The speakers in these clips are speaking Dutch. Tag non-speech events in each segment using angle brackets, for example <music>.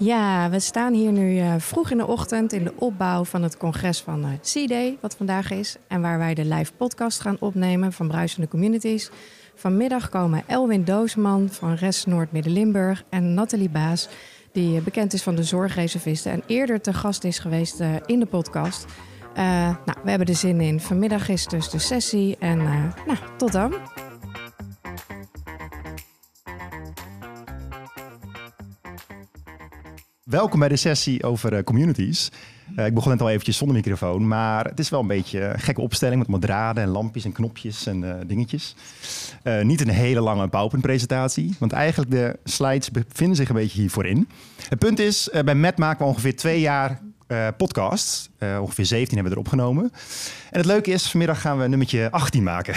Ja, we staan hier nu uh, vroeg in de ochtend in de opbouw van het congres van uh, C-Day, wat vandaag is. En waar wij de live podcast gaan opnemen van Bruisende Communities. Vanmiddag komen Elwin Doosman van Rest Noord-Midden-Limburg en Nathalie Baas, die bekend is van de Zorgreservisten en eerder te gast is geweest in de podcast. nou, we hebben er zin in. Vanmiddag is dus de sessie en nou, tot dan. Welkom bij de sessie over uh, communities. Uh, ik begon net al eventjes zonder microfoon, maar het is wel een beetje een gekke opstelling met draden en lampjes en knopjes en uh, dingetjes. niet een hele lange PowerPoint-presentatie, want eigenlijk de slides bevinden zich een beetje hiervoor in. Het punt is, bij Met maken we ongeveer twee jaar uh, podcasts. Uh, ongeveer 17 hebben we erop genomen. En het leuke is, vanmiddag gaan we nummertje 18 maken.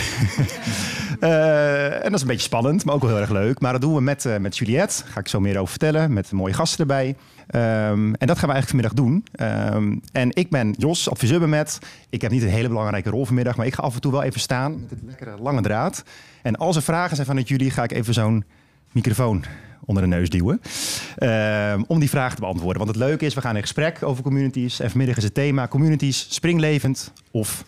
uh, <laughs> en dat is een beetje spannend, maar ook wel heel erg leuk. Maar dat doen we met, met Juliette. Daar ga ik zo meer over vertellen, met mooie gasten erbij. Um, en dat gaan we eigenlijk vanmiddag doen. Um, en ik ben Jos, adviseur bij Met. Ik heb niet een hele belangrijke rol vanmiddag, maar ik ga af en toe wel even staan met dit lekkere lange draad. En als er vragen zijn vanuit jullie, ga ik even zo'n microfoon onder de neus duwen. Uh, om die vraag te beantwoorden. Want het leuke is, we gaan in gesprek over communities. En vanmiddag is het thema communities springlevend of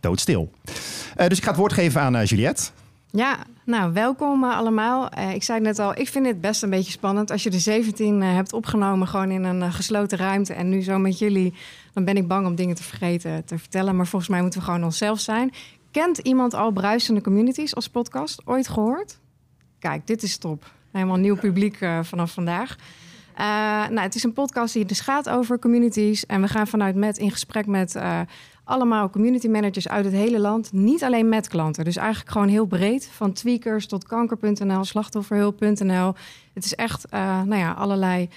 doodstil. Uh, dus ik ga het woord geven aan uh, Juliette. Ja, nou welkom allemaal. ik zei net al, ik vind het best een beetje spannend. Als je de 17 hebt opgenomen gewoon in een gesloten ruimte... en nu zo met jullie, dan ben ik bang om dingen te vergeten te vertellen. Maar volgens mij moeten we gewoon onszelf zijn. Kent iemand al Bruisende Communities als podcast? Ooit gehoord? Kijk, dit is top. Helemaal nieuw publiek uh, vanaf vandaag. Uh, nou, het is een podcast die dus gaat over communities. En we gaan vanuit Met in gesprek met uh, allemaal community managers uit het hele land. Niet alleen met klanten. Dus eigenlijk gewoon heel breed. Van tweakers tot kanker.nl, slachtofferhulp.nl. Het is echt nou ja, allerlei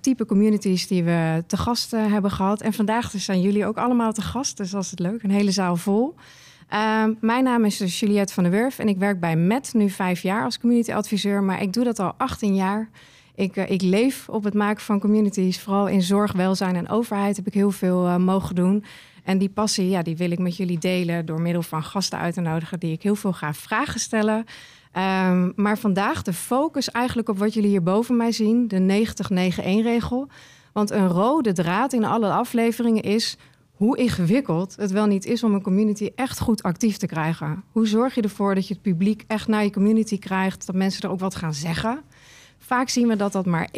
type communities die we te gast hebben gehad. En vandaag dus zijn jullie ook allemaal te gast. Dus dat is het leuk. Een hele zaal vol. Uh, mijn naam is dus Juliette van der Wurf en ik werk bij MET nu vijf jaar als community adviseur, maar ik doe dat al 18 jaar. Ik, uh, ik leef op het maken van communities, vooral in zorg, welzijn en overheid heb ik heel veel uh, mogen doen. En die passie, ja, die wil ik met jullie delen door middel van gasten uit te nodigen die ik heel veel ga vragen stellen. Um, maar vandaag de focus eigenlijk op wat jullie hier boven mij zien, de 90-9-1-regel. Want een rode draad in alle afleveringen is hoe ingewikkeld het wel niet is om een community echt goed actief te krijgen. Hoe zorg je ervoor dat je het publiek echt naar je community krijgt, dat mensen er ook wat gaan zeggen? Vaak zien we dat dat maar 1%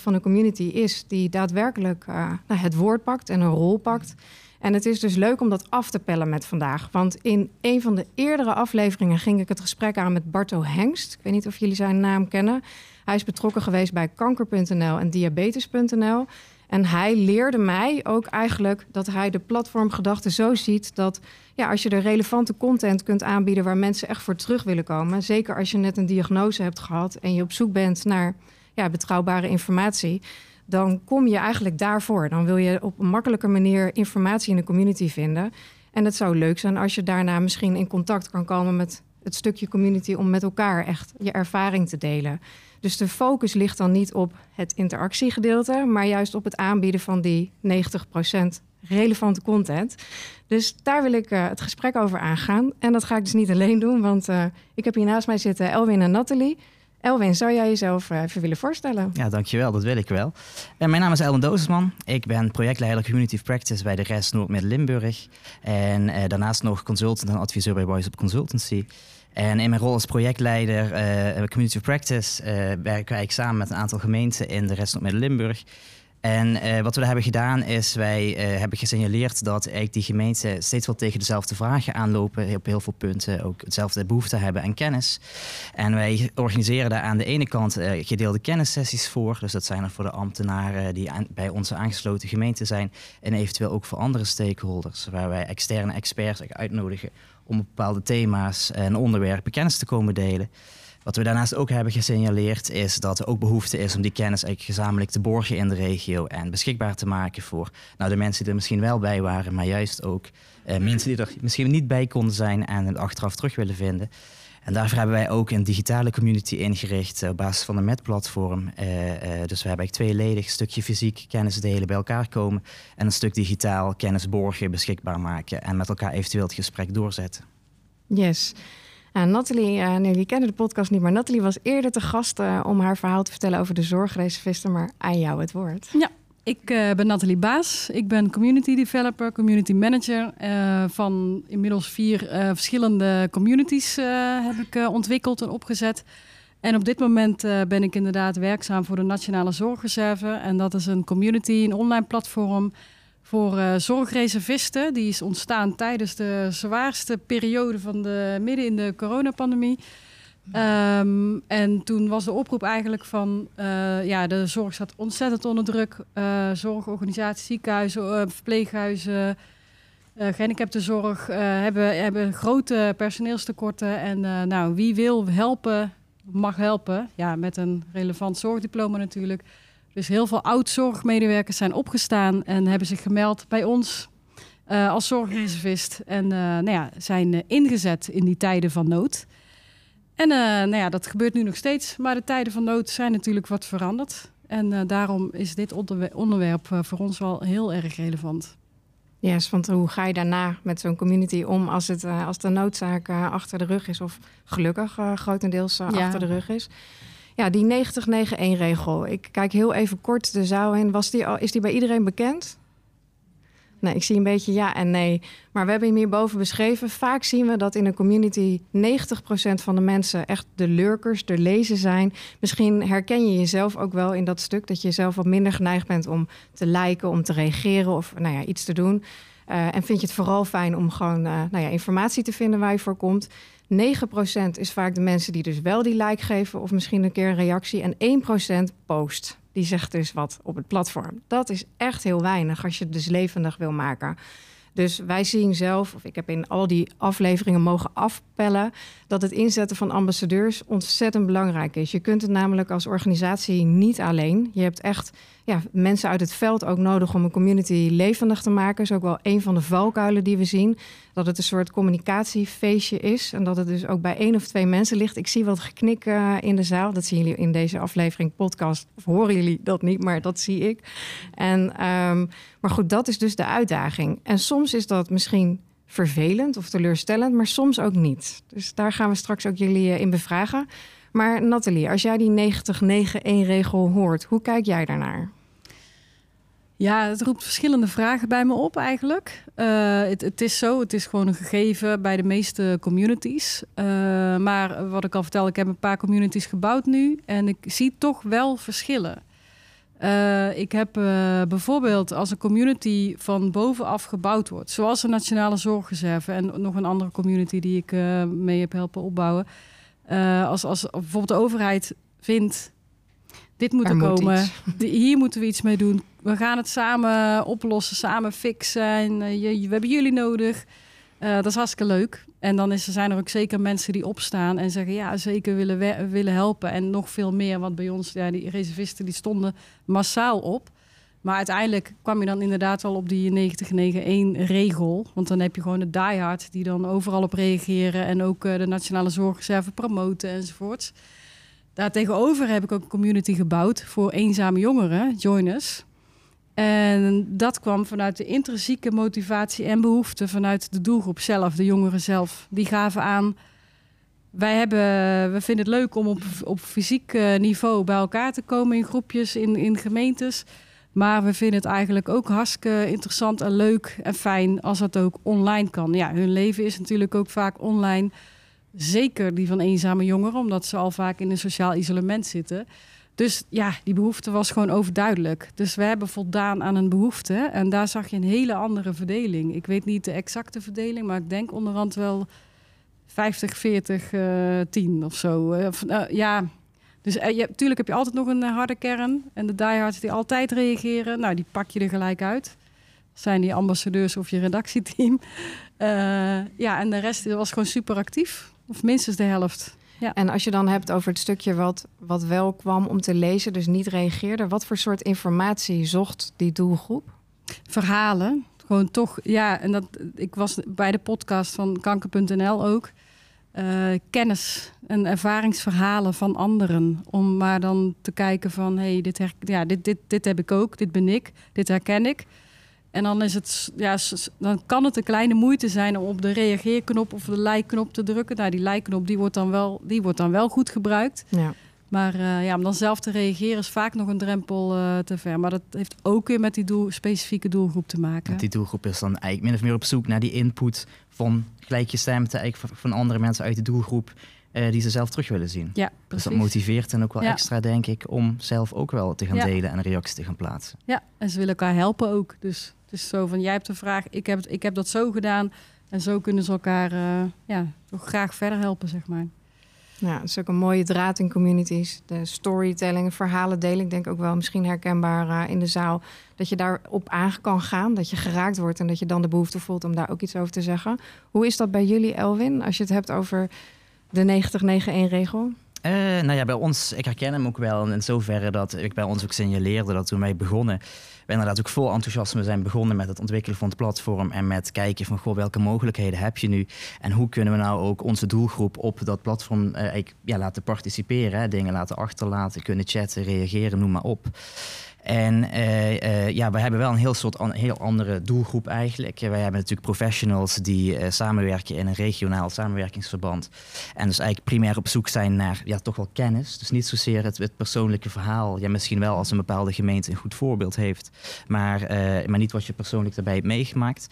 van de community is die daadwerkelijk uh, nou, het woord pakt en een rol pakt. En het is dus leuk om dat af te pellen met vandaag. Want in een van de eerdere afleveringen ging ik het gesprek aan met Barto Hengst. Ik weet niet of jullie zijn naam kennen. Hij is betrokken geweest bij kanker.nl en diabetes.nl. En hij leerde mij ook eigenlijk dat hij de platformgedachte zo ziet dat ja, als je de relevante content kunt aanbieden waar mensen echt voor terug willen komen, zeker als je net een diagnose hebt gehad en je op zoek bent naar ja, betrouwbare informatie, dan kom je eigenlijk daarvoor. Dan wil je op een makkelijke manier informatie in de community vinden. En het zou leuk zijn als je daarna misschien in contact kan komen met het stukje community om met elkaar echt je ervaring te delen. Dus de focus ligt dan niet op het interactiegedeelte, maar juist op het aanbieden van die 90% relevante content. Dus daar wil ik uh, het gesprek over aangaan. En dat ga ik dus niet alleen doen, want uh, ik heb hier naast mij zitten Elwin en Nathalie. Elwin, zou jij jezelf uh, even willen voorstellen? Ja, dankjewel. Dat wil ik wel. Mijn naam is Elwin Dozesman. Ik ben projectleider Community Practice bij de RES Noord-Midden-Limburg. En daarnaast nog consultant en adviseur bij Voice Up Consultancy. En in mijn rol als projectleider uh, Community of Practice uh, werken wij samen met een aantal gemeenten in de rest van Midden-Limburg. En uh, wat we hebben gedaan is, wij hebben gesignaleerd dat eigenlijk die gemeenten steeds wel tegen dezelfde vragen aanlopen, op heel veel punten ook hetzelfde behoefte hebben aan kennis. En wij organiseren daar aan de ene kant gedeelde kennissessies voor, dus dat zijn er voor de ambtenaren die bij onze aangesloten gemeenten zijn en eventueel ook voor andere stakeholders, waar wij externe experts uitnodigen om bepaalde thema's en onderwerpen kennis te komen delen. Wat we daarnaast ook hebben gesignaleerd is dat er ook behoefte is om die kennis eigenlijk gezamenlijk te borgen in de regio en beschikbaar te maken voor nou, de mensen die er misschien wel bij waren, maar juist ook eh, mensen die er misschien niet bij konden zijn en het achteraf terug willen vinden. En daarvoor hebben wij ook een digitale community ingericht eh, op basis van een MET-platform. Uh, uh, dus we hebben eigenlijk tweeledig een stukje fysiek kennis delen, bij elkaar komen. En een stuk digitaal kennis borgen, beschikbaar maken. En met elkaar eventueel het gesprek doorzetten. Yes. Nou, Nathalie, uh, nee, jullie kennen de podcast niet, maar Nathalie was eerder te gast uh, om haar verhaal te vertellen over de zorgreservisten. Maar aan jou het woord. Ja, ik uh, ben Nathalie Baas. Ik ben community developer, community manager van inmiddels vier verschillende communities heb ik ontwikkeld en opgezet. En op dit moment ben ik inderdaad werkzaam voor de Nationale Zorgreserve. En dat is een community, een online platform voor zorgreservisten. Die is ontstaan tijdens de zwaarste periode van de midden in de coronapandemie. Um, en toen was de oproep eigenlijk van, uh, ja, de zorg staat ontzettend onder druk. Uh, zorgorganisaties, ziekenhuizen, verpleeghuizen, gehandicaptenzorg hebben, hebben grote personeelstekorten. En nou, wie wil helpen, mag helpen. Ja, met een relevant zorgdiploma natuurlijk. Dus heel veel oud-zorgmedewerkers zijn opgestaan en hebben zich gemeld bij ons uh, als zorgreservist. En uh, nou ja, zijn uh, ingezet in die tijden van nood. En nou ja, dat gebeurt nu nog steeds. Maar de tijden van nood zijn natuurlijk wat veranderd. En daarom is dit onderwerp voor ons wel heel erg relevant. Ja, yes, want hoe ga je daarna met zo'n community om als, het, als de noodzaak achter de rug is, of gelukkig grotendeels ja. achter de rug is? Ja, die 90-9-1-regel. Ik kijk heel even kort de zaal in. Was die al, is die bij iedereen bekend? Nee, ik zie een beetje ja en nee. Maar we hebben hem hierboven beschreven. Vaak zien we dat in een community 90% van de mensen echt de lurkers, de lezen zijn. Misschien herken je jezelf ook wel in dat stuk dat je zelf wat minder geneigd bent om te liken, om te reageren of nou ja, iets te doen. Uh, en vind je het vooral fijn om gewoon uh, nou ja, informatie te vinden waar je voor komt. 9% is vaak de mensen die dus wel die like geven of misschien een keer een reactie. En 1% post. Die zegt dus wat op het platform. Dat is echt heel weinig als je het dus levendig wil maken. Dus wij zien zelf, of ik heb in al die afleveringen mogen afpellen, dat het inzetten van ambassadeurs ontzettend belangrijk is. Je kunt het namelijk als organisatie niet alleen. Je hebt echt ja, mensen uit het veld ook nodig om een community levendig te maken. Dat is ook wel een van de valkuilen die we zien. Dat het een soort communicatiefeestje is. En dat het dus ook bij één of twee mensen ligt. Ik zie wat geknik uh, in de zaal. Dat zien jullie in deze aflevering podcast. Of horen jullie dat niet, maar dat zie ik. En, um, maar goed, dat is dus de uitdaging. En soms is dat misschien vervelend of teleurstellend, maar soms ook niet. Dus daar gaan we straks ook jullie uh, in bevragen. Maar Nathalie, als jij die 90-9-1-regel hoort, hoe kijk jij daarnaar? Ja, het roept verschillende vragen bij me op eigenlijk. Uh, het, is zo, het is gewoon een gegeven bij de meeste communities. Uh, maar wat ik al vertel, ik heb een paar communities gebouwd nu en ik zie toch wel verschillen. Uh, ik heb bijvoorbeeld als een community van bovenaf gebouwd wordt, zoals de Nationale Zorgreserve en nog een andere community die ik mee heb helpen opbouwen. als, als bijvoorbeeld de overheid vindt dit moet er, komen. <laughs> Hier moeten we iets mee doen. We gaan het samen oplossen, samen fixen. Eh, je, we hebben jullie nodig. Dat is hartstikke leuk. En dan is, zijn er ook zeker mensen die opstaan en zeggen... ja, zeker willen, willen helpen. En nog veel meer, want bij ons, ja, die reservisten die stonden massaal op. Maar uiteindelijk kwam je dan inderdaad wel op die 90-9-1-regel. Want dan heb je gewoon de diehard die dan overal op reageren... en ook uh, de Nationale Zorgreserve promoten enzovoorts. Daartegenover heb ik ook een community gebouwd voor eenzame jongeren, Joiners. En dat kwam vanuit de intrinsieke motivatie en behoefte vanuit de doelgroep zelf, de jongeren zelf. Die gaven aan, wij hebben, we vinden het leuk om op, op fysiek eh, niveau bij elkaar te komen in groepjes, in, in gemeentes. Maar we vinden het eigenlijk ook hartstikke interessant en leuk en fijn als dat ook online kan. Ja, hun leven is natuurlijk ook vaak online. Zeker die van eenzame jongeren, omdat ze al vaak in een sociaal isolement zitten. Dus ja, die behoefte was gewoon overduidelijk. Dus we hebben voldaan aan een behoefte. En daar zag je een hele andere verdeling. Ik weet niet de exacte verdeling, maar ik denk onderhand wel 50, 40, uh, 10 of zo. Uh, ja, dus uh, je, tuurlijk heb je altijd nog een eh, harde kern. En de diehards die altijd reageren, nou, die pak je er gelijk uit. Zijn die ambassadeurs of je redactieteam. ja, en de rest was gewoon super actief. Of minstens de helft. Ja. En als je dan hebt over het stukje wat, wat wel kwam om te lezen, dus niet reageerde, wat voor soort informatie zocht die doelgroep? Verhalen. Gewoon toch, ja, en dat, ik was bij de podcast van kanker.nl ook. Uh, kennis en ervaringsverhalen van anderen. Om maar dan te kijken van, hé, hey, dit, ja, dit, dit, dit heb ik ook, dit ben ik, dit herken ik. En dan, is het, ja, dan kan het een kleine moeite zijn om op de reageerknop of de like-knop te drukken. Nou, die like-knop die wordt, dan wel, die wordt dan wel goed gebruikt. Ja. Maar uh, ja, om dan zelf te reageren is vaak nog een drempel uh, te ver. Maar dat heeft ook weer met die doel, specifieke doelgroep te maken. die doelgroep is dan eigenlijk min of meer op zoek naar die input van gelijkgestemden, eigenlijk van andere mensen uit de doelgroep. Uh, die ze zelf terug willen zien. Ja, dus dat motiveert hen ook wel extra, denk ik, om zelf ook wel te gaan delen en reacties te gaan plaatsen. Ja, en ze willen elkaar helpen ook. Dus het is zo van, jij hebt een vraag, ik heb, ik heb dat zo gedaan. En zo kunnen ze elkaar ja, toch graag verder helpen, zeg maar. Ja, dat is ook een mooie draad in communities. De storytelling, verhalen delen. Ik denk ook wel misschien herkenbaar uh, in de zaal. Dat je daarop aan kan gaan. Dat je geraakt wordt en dat je dan de behoefte voelt om daar ook iets over te zeggen. Hoe is dat bij jullie, Elwin? Als je het hebt over de 90-9-1-regel? Uh, nou ja, bij ons, ik herken hem ook wel in zoverre dat ik bij ons ook signaleerde dat toen wij begonnen, we inderdaad ook vol enthousiasme zijn begonnen met het ontwikkelen van het platform en met kijken van goh, welke mogelijkheden heb je nu en hoe kunnen we nou ook onze doelgroep op dat platform uh, ja, laten participeren, dingen laten achterlaten, kunnen chatten, reageren, noem maar op. En uh, ja, we hebben wel een heel soort heel andere doelgroep eigenlijk. Wij hebben natuurlijk professionals die uh, samenwerken in een regionaal samenwerkingsverband. En dus eigenlijk primair op zoek zijn naar ja, toch wel kennis. Dus niet zozeer het, het persoonlijke verhaal. Ja, misschien wel als een bepaalde gemeente een goed voorbeeld heeft. Maar, maar niet wat je persoonlijk daarbij hebt meegemaakt.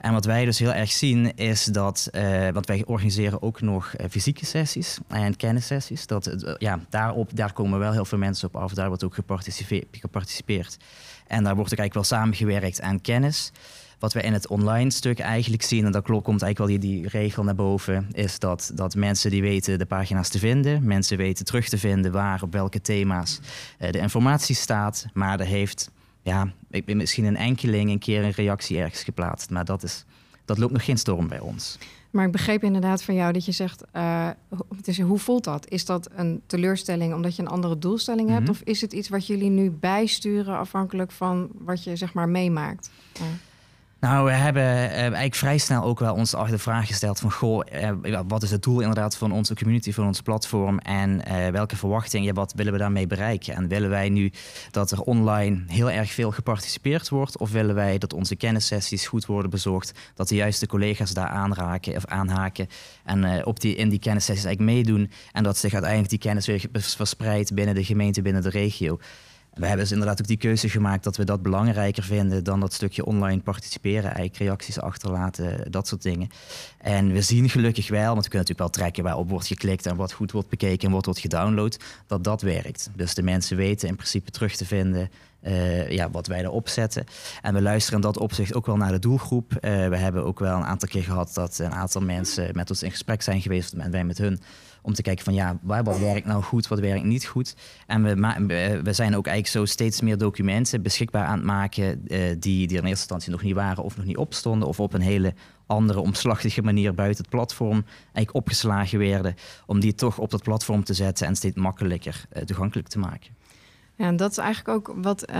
En wat wij dus heel erg zien is dat, want wij organiseren ook nog fysieke sessies en kennissessies. Dat, ja, daarop, daar komen wel heel veel mensen op af. Daar wordt ook geparticipeerd en daar wordt ook eigenlijk wel samengewerkt aan kennis. Wat we in het online stuk eigenlijk zien, en dat komt eigenlijk wel die, die regel naar boven, is dat, dat mensen die weten de pagina's te vinden, mensen weten terug te vinden waar op welke thema's uh, de informatie staat. Maar er heeft ja, ik ben misschien een enkeling een keer een reactie ergens geplaatst. Maar dat, is, dat loopt nog geen storm bij ons. Maar ik begreep inderdaad van jou dat je zegt, uh, is, hoe voelt dat? Is dat een teleurstelling omdat je een andere doelstelling hebt? Mhm. Of is het iets wat jullie nu bijsturen afhankelijk van wat je zeg maar meemaakt? Ja. Nou, we hebben uh, eigenlijk vrij snel ook wel ons de vraag gesteld van... goh, uh, wat is het doel inderdaad van onze community, van ons platform... en uh, welke verwachtingen, wat willen we daarmee bereiken? En willen wij nu dat er online heel erg veel geparticipeerd wordt... of willen wij dat onze kennissessies goed worden bezorgd... dat de juiste collega's daar aanraken of aanhaken... en op die, in die kennissessies eigenlijk meedoen... en dat zich uiteindelijk die kennis weer verspreidt binnen de gemeente, binnen de regio we hebben dus inderdaad ook die keuze gemaakt dat we dat belangrijker vinden dan dat stukje online participeren, eigenlijk reacties achterlaten, dat soort dingen. En we zien gelukkig wel, want we kunnen natuurlijk wel trekken waarop wordt geklikt en wat goed wordt bekeken en wat wordt gedownload, dat dat werkt. Dus de mensen weten in principe terug te vinden uh, ja, wat wij erop zetten. En we luisteren in dat opzicht ook wel naar de doelgroep. Uh, we hebben ook wel een aantal keer gehad dat een aantal mensen met ons in gesprek zijn geweest en wij met hun om te kijken van ja, wat werkt nou goed, wat werkt niet goed. En we, we zijn ook eigenlijk zo steeds meer documenten beschikbaar aan het maken uh, die, die in eerste instantie nog niet waren of nog niet opstonden of op een hele andere omslachtige manier buiten het platform eigenlijk opgeslagen werden om die toch op dat platform te zetten en steeds makkelijker uh, toegankelijk te maken. Ja, en dat is eigenlijk ook wat, uh,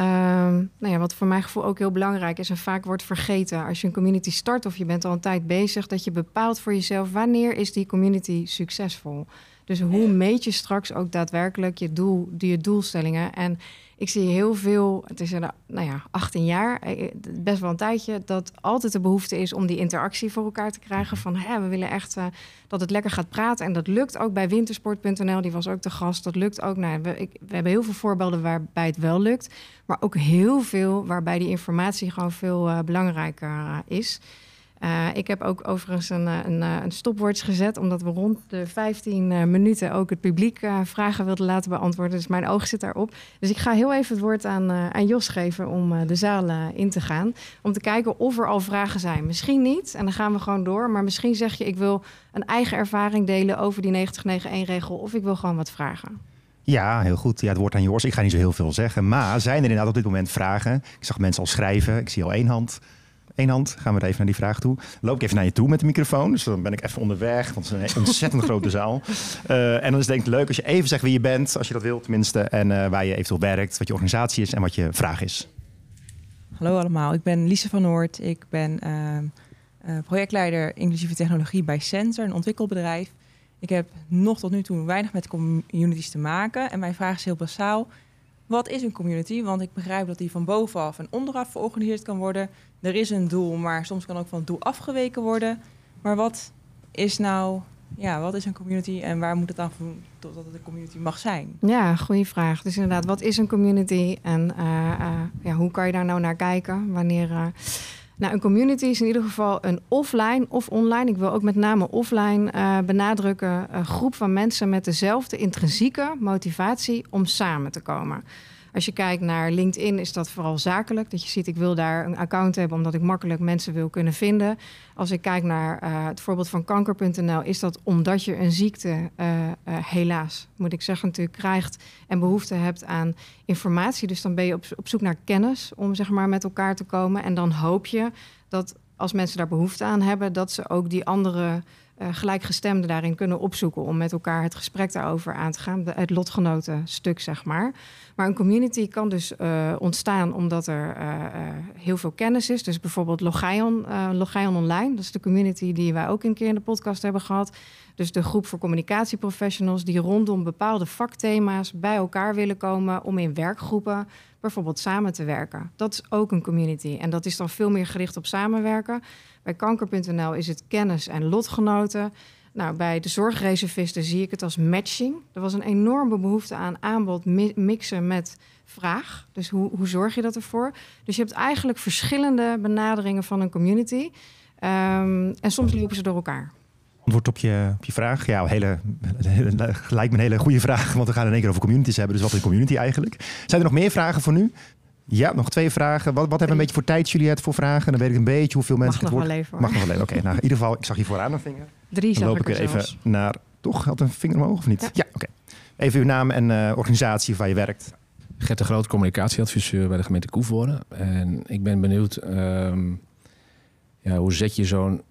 nou ja, wat voor mijn gevoel ook heel belangrijk is en vaak wordt vergeten. Als je een community start of je bent al een tijd bezig, dat je bepaalt voor jezelf wanneer is die community succesvol. Dus hoe meet je straks ook daadwerkelijk je, doel, je doelstellingen? En ik zie heel veel, het is een, nou ja, 18 jaar, eh, best wel een tijdje, dat altijd de behoefte is om die interactie voor elkaar te krijgen. Van hè, we willen echt uh, dat het lekker gaat praten. En dat lukt ook bij wintersport.nl, die was ook de gast. Dat lukt ook. Nou, we, ik, we hebben heel veel voorbeelden waarbij het wel lukt, maar ook heel veel waarbij die informatie gewoon veel uh, belangrijker is. Uh, ik heb ook overigens een, eh, een, eh, een stopwatch gezet, omdat we rond de 15 minuten ook het publiek vragen wilden laten beantwoorden. Dus mijn oog zit daarop. Dus ik ga heel even het woord aan, aan Jos geven om de zaal in te gaan. Om te kijken of er al vragen zijn. Misschien niet, en dan gaan we gewoon door. Maar misschien zeg je, ik wil een eigen ervaring delen over die 9091-regel. Of ik wil gewoon wat vragen. Ja, heel goed. Ja, het woord aan Jos. Ik ga niet zo heel veel zeggen. Maar zijn er inderdaad op dit moment vragen? Ik zag mensen al schrijven. Ik zie al één hand. Eén hand, gaan we er even naar die vraag toe. Loop ik even naar je toe met de microfoon. Dus dan ben ik even onderweg, want het is een <laughs> ontzettend grote zaal. Uh, en dan is het denk ik leuk als je even zegt wie je bent, als je dat wilt tenminste. En uh, waar je eventueel werkt, wat je organisatie is en wat je vraag is. Hallo allemaal, ik ben Lise van Noord. Ik ben uh, projectleider inclusieve technologie bij Sensor, een ontwikkelbedrijf. Ik heb nog tot nu toe weinig met communities te maken. En mijn vraag is heel basaal. wat is een community? Want ik begrijp dat die van bovenaf en onderaf georganiseerd kan worden. Er is een doel, maar soms kan ook van het doel afgeweken worden. Maar wat is nou, ja, wat is een community en waar moet het dan voor totdat het een community mag zijn? Ja, goede vraag. Dus inderdaad, wat is een community en uh, uh, ja, hoe kan je daar nou naar kijken? Wanneer. Uh, nou, een community is in ieder geval een offline of online. Ik wil ook met name offline uh, benadrukken. Een groep van mensen met dezelfde intrinsieke motivatie om samen te komen. Als je kijkt naar LinkedIn is dat vooral zakelijk. Dat je ziet, ik wil daar een account hebben omdat ik makkelijk mensen wil kunnen vinden. Als ik kijk naar uh, het voorbeeld van kanker.nl, is dat omdat je een ziekte, uh, uh, helaas moet ik zeggen, natuurlijk krijgt en behoefte hebt aan informatie. Dus dan ben je op, op zoek naar kennis om zeg maar met elkaar te komen. En dan hoop je dat als mensen daar behoefte aan hebben, dat ze ook die andere gelijkgestemden daarin kunnen opzoeken om met elkaar het gesprek daarover aan te gaan. Het lotgenoten stuk, zeg maar. Maar een community kan dus uh, ontstaan omdat er uh, heel veel kennis is. Dus bijvoorbeeld Logion, Logion Online, dat is de community die wij ook een keer in de podcast hebben gehad. Dus de groep voor communicatieprofessionals die rondom bepaalde vakthema's bij elkaar willen komen om in werkgroepen bijvoorbeeld samen te werken. Dat is ook een community en dat is dan veel meer gericht op samenwerken. Bij kanker.nl is het kennis en lotgenoten. Nou, bij de zorgreservisten zie ik het als matching. Er was een enorme behoefte aan aanbod mi mixen met vraag. Dus hoe, hoe zorg je dat ervoor? Dus je hebt eigenlijk verschillende benaderingen van een community. Um, en soms lopen ze door elkaar. Antwoord op je, op je vraag. Ja, hele, hele, <laughs> lijkt me een hele goede vraag, want we gaan in één keer over communities hebben. Dus wat is een community eigenlijk? Zijn er nog meer vragen voor nu? Ja, nog twee vragen. Wat, wat hebben we een beetje voor tijd, Juliette, voor vragen? Dan weet ik een beetje hoeveel mensen Mag het nog wel even. Mag nog wel even. Oké, okay, nou in ieder geval, ik zag hier vooraan een vinger. Drie Dan loop ik weer even naar... Toch? Had een vinger omhoog of niet? Ja, ja oké. Okay. Even uw naam en uh, organisatie waar je werkt. Gert de Groot, communicatieadviseur bij de gemeente Koevoorde. En ik ben benieuwd, um, ja, hoe zet je zo'n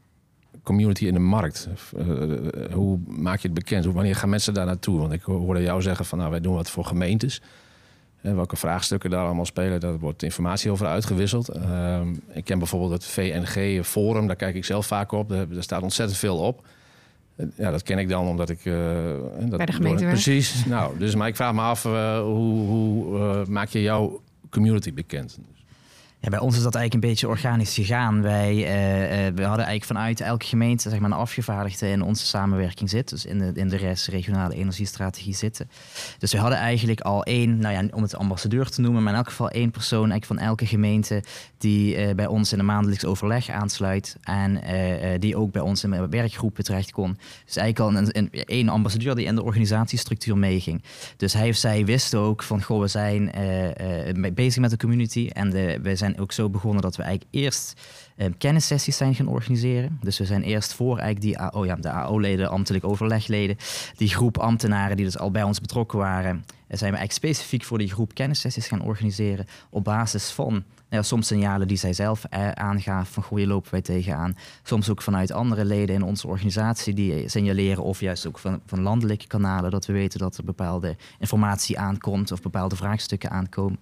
community in de markt? Uh, hoe maak je het bekend? Wanneer gaan mensen daar naartoe? Want ik hoorde jou zeggen van, nou, wij doen wat voor gemeentes. En welke vraagstukken daar allemaal spelen, daar wordt informatie over uitgewisseld. Uh, ik ken bijvoorbeeld het VNG-forum, daar kijk ik zelf vaak op. Daar, daar staat ontzettend veel op. Ja, dat ken ik dan omdat ik... Uh, dat Bij de gemeente door, Precies. nou, dus, maar ik vraag me af, uh, hoe, hoe maak je jouw community bekend? Bij ons is dat eigenlijk een beetje organisch gegaan. Wij uh, uh, we hadden eigenlijk vanuit elke gemeente zeg maar, een afgevaardigde in onze samenwerking zit. Dus in de, in de regionale energiestrategie zitten. Dus we hadden eigenlijk al één, nou ja, om het ambassadeur te noemen, maar in elk geval één persoon eigenlijk van elke gemeente die uh, bij ons in een maandelijks overleg aansluit. En die ook bij ons in werkgroepen terecht kon. Dus eigenlijk al een, een, één ambassadeur die in de organisatiestructuur meeging. Dus hij of zij wist ook van, goh, we zijn bezig met de community en de, we zijn ook zo begonnen dat we eigenlijk eerst eh, kennissessies zijn gaan organiseren. Dus we zijn eerst voor eigenlijk die AO, ja, de AO-leden, ambtelijk overlegleden, die groep ambtenaren die dus al bij ons betrokken waren, zijn we eigenlijk specifiek voor die groep kennissessies gaan organiseren op basis van ja, soms signalen die zij zelf eh, aangaven van goede lopen wij tegenaan. Soms ook vanuit andere leden in onze organisatie die signaleren of juist ook van, van landelijke kanalen dat we weten dat er bepaalde informatie aankomt of bepaalde vraagstukken aankomen.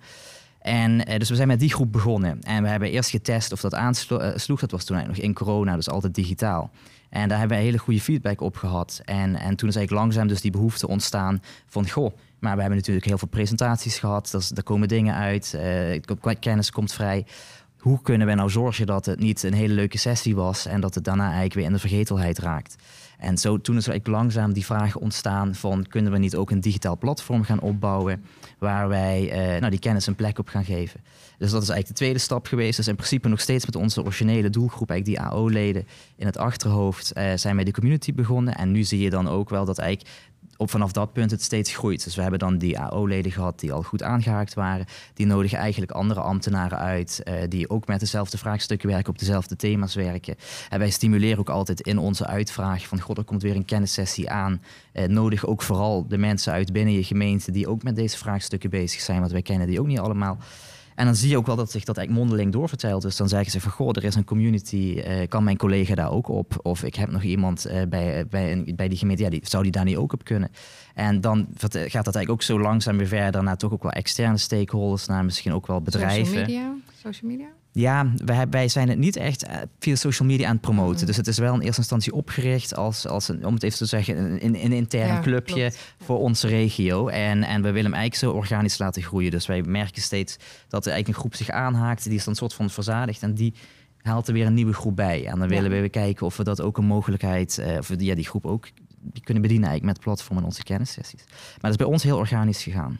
En uh, dus we zijn met die groep begonnen. En we hebben eerst getest of dat aansloeg. Dat was toen eigenlijk nog in corona, dus altijd digitaal. En daar hebben we hele goede feedback op gehad. En, en toen is eigenlijk langzaam dus die behoefte ontstaan van... goh, maar we hebben natuurlijk heel veel presentaties gehad. Er, er komen dingen uit, uh, kennis komt vrij. Hoe kunnen we nou zorgen dat het niet een hele leuke sessie was... en dat het daarna eigenlijk weer in de vergetelheid raakt? En zo toen is eigenlijk langzaam die vraag ontstaan van... kunnen we niet ook een digitaal platform gaan opbouwen... waar wij uh, nou, die kennis een plek op gaan geven. Dus dat is eigenlijk de tweede stap geweest. Dus in principe nog steeds met onze originele doelgroep... eigenlijk die AO-leden in het achterhoofd... Uh, zijn wij de community begonnen. En nu zie je dan ook wel dat eigenlijk op vanaf dat punt het steeds groeit. Dus we hebben dan die AO-leden gehad die al goed aangehaakt waren. Die nodigen eigenlijk andere ambtenaren uit uh, die ook met dezelfde vraagstukken werken, op dezelfde thema's werken. En wij stimuleren ook altijd in onze uitvraag van god, er komt weer een kennissessie aan. Uh, nodig ook vooral de mensen uit binnen je gemeente die ook met deze vraagstukken bezig zijn, want wij kennen die ook niet allemaal. En dan zie je ook wel dat zich dat eigenlijk mondeling doorvertelt. Dus dan zeggen ze van, goh, er is een community, uh, kan mijn collega daar ook op? Of ik heb nog iemand uh, bij, bij, bij die gemeente, ja, die, zou die daar niet ook op kunnen? En dan gaat dat eigenlijk ook zo langzaam weer verder naar toch ook wel externe stakeholders, naar misschien ook wel bedrijven. Social media? Social media? Ja, wij, wij zijn het niet echt eh, via social media aan het promoten. Mm. Dus het is wel in eerste instantie opgericht als, als een, om het even te zeggen, een, een, een intern Ja, clubje klopt. voor onze regio. En, en we willen hem eigenlijk zo organisch laten groeien. Dus wij merken steeds dat er eigenlijk een groep zich aanhaakt, die is dan een soort van verzadigd en die haalt er weer een nieuwe groep bij. En dan Ja. willen we weer kijken of we dat ook een mogelijkheid, eh, of we ja, die groep ook die kunnen bedienen eigenlijk met platform en onze kennissessies. Maar dat is bij ons heel organisch gegaan.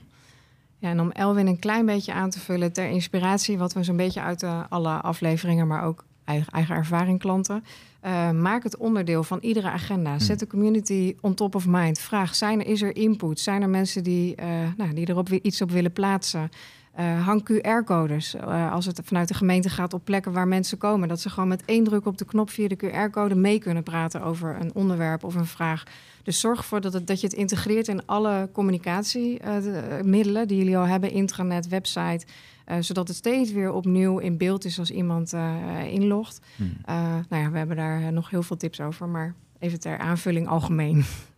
Ja, en om Elwin een klein beetje aan te vullen ter inspiratie, wat we zo'n beetje uit eh, alle afleveringen, maar ook eigen, eigen ervaring klanten. eh, maak het onderdeel van iedere agenda. Zet de community on top of mind. Vraag, zijn er, is er input? Zijn er mensen die, eh, nou, die erop iets op willen plaatsen? Eh, hang QR-codes eh, als het vanuit de gemeente gaat op plekken waar mensen komen. Dat ze gewoon met één druk op de knop via de QR-code mee kunnen praten over een onderwerp of een vraag. Dus zorg ervoor dat, het, dat je het integreert in alle communicatiemiddelen die jullie al hebben, intranet, website. eh, zodat het steeds weer opnieuw in beeld is als iemand eh, inlogt. Hmm. Eh, nou ja, we hebben daar eh, nog heel veel tips over, maar even ter aanvulling algemeen. <laughs>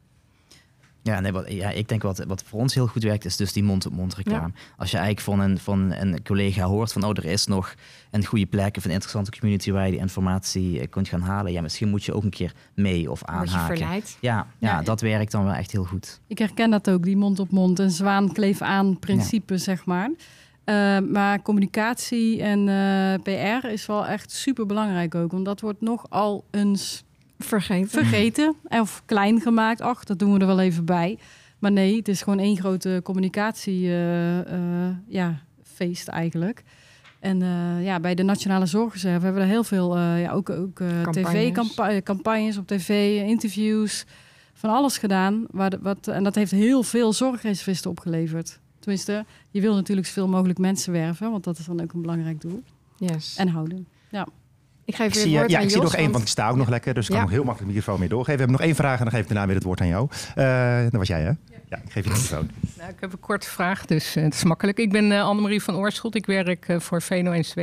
Ja, nee, wat, ja, ik denk wat, wat voor ons heel goed werkt, is dus die mond-op-mond reclame. Als je eigenlijk van een, van een collega hoort van, oh, er is nog een goede plek of een interessante community waar je die informatie eh, kunt gaan halen. Ja, misschien moet je ook een keer mee of Word je aanhaken. verleid. Ja, ja, Ja. dat werkt dan wel echt heel goed. Ik herken dat ook, die mond op mond en zwaan kleef aan principe, zeg maar. Eh, maar communicatie en eh, PR is wel echt super belangrijk ook. Want dat wordt nogal eens Vergeten. vergeten of klein gemaakt. Ach, dat doen we er wel even bij. Maar nee, het is gewoon één grote communicatie eh, eh, ja, feest eigenlijk. En eh, ja, bij de Nationale Zorgreserve hebben we er heel veel, eh, ja, ook, ook Campagnes. tv-campagnes op tv, interviews, van alles gedaan. Waar de, wat, en dat heeft heel veel zorgreservisten opgeleverd. Tenminste, je wil natuurlijk zoveel mogelijk mensen werven, want dat is dan ook een belangrijk doel. Yes. En houden. Ik geef Ik weer zie, het eh, woord ja, aan ik zie Jos, nog één, want ik sta ook nog lekker. Dus ik kan Ja. nog heel makkelijk de microfoon mee doorgeven. We hebben nog één vraag en dan geef ik daarna weer het woord aan jou. Eh dat was jij, hè? Ja, ik geef je de microfoon. Nou, ik heb een korte vraag, dus eh, het is makkelijk. Ik ben eh, Annemarie van Oorschot, ik werk eh, voor VNO-NCW.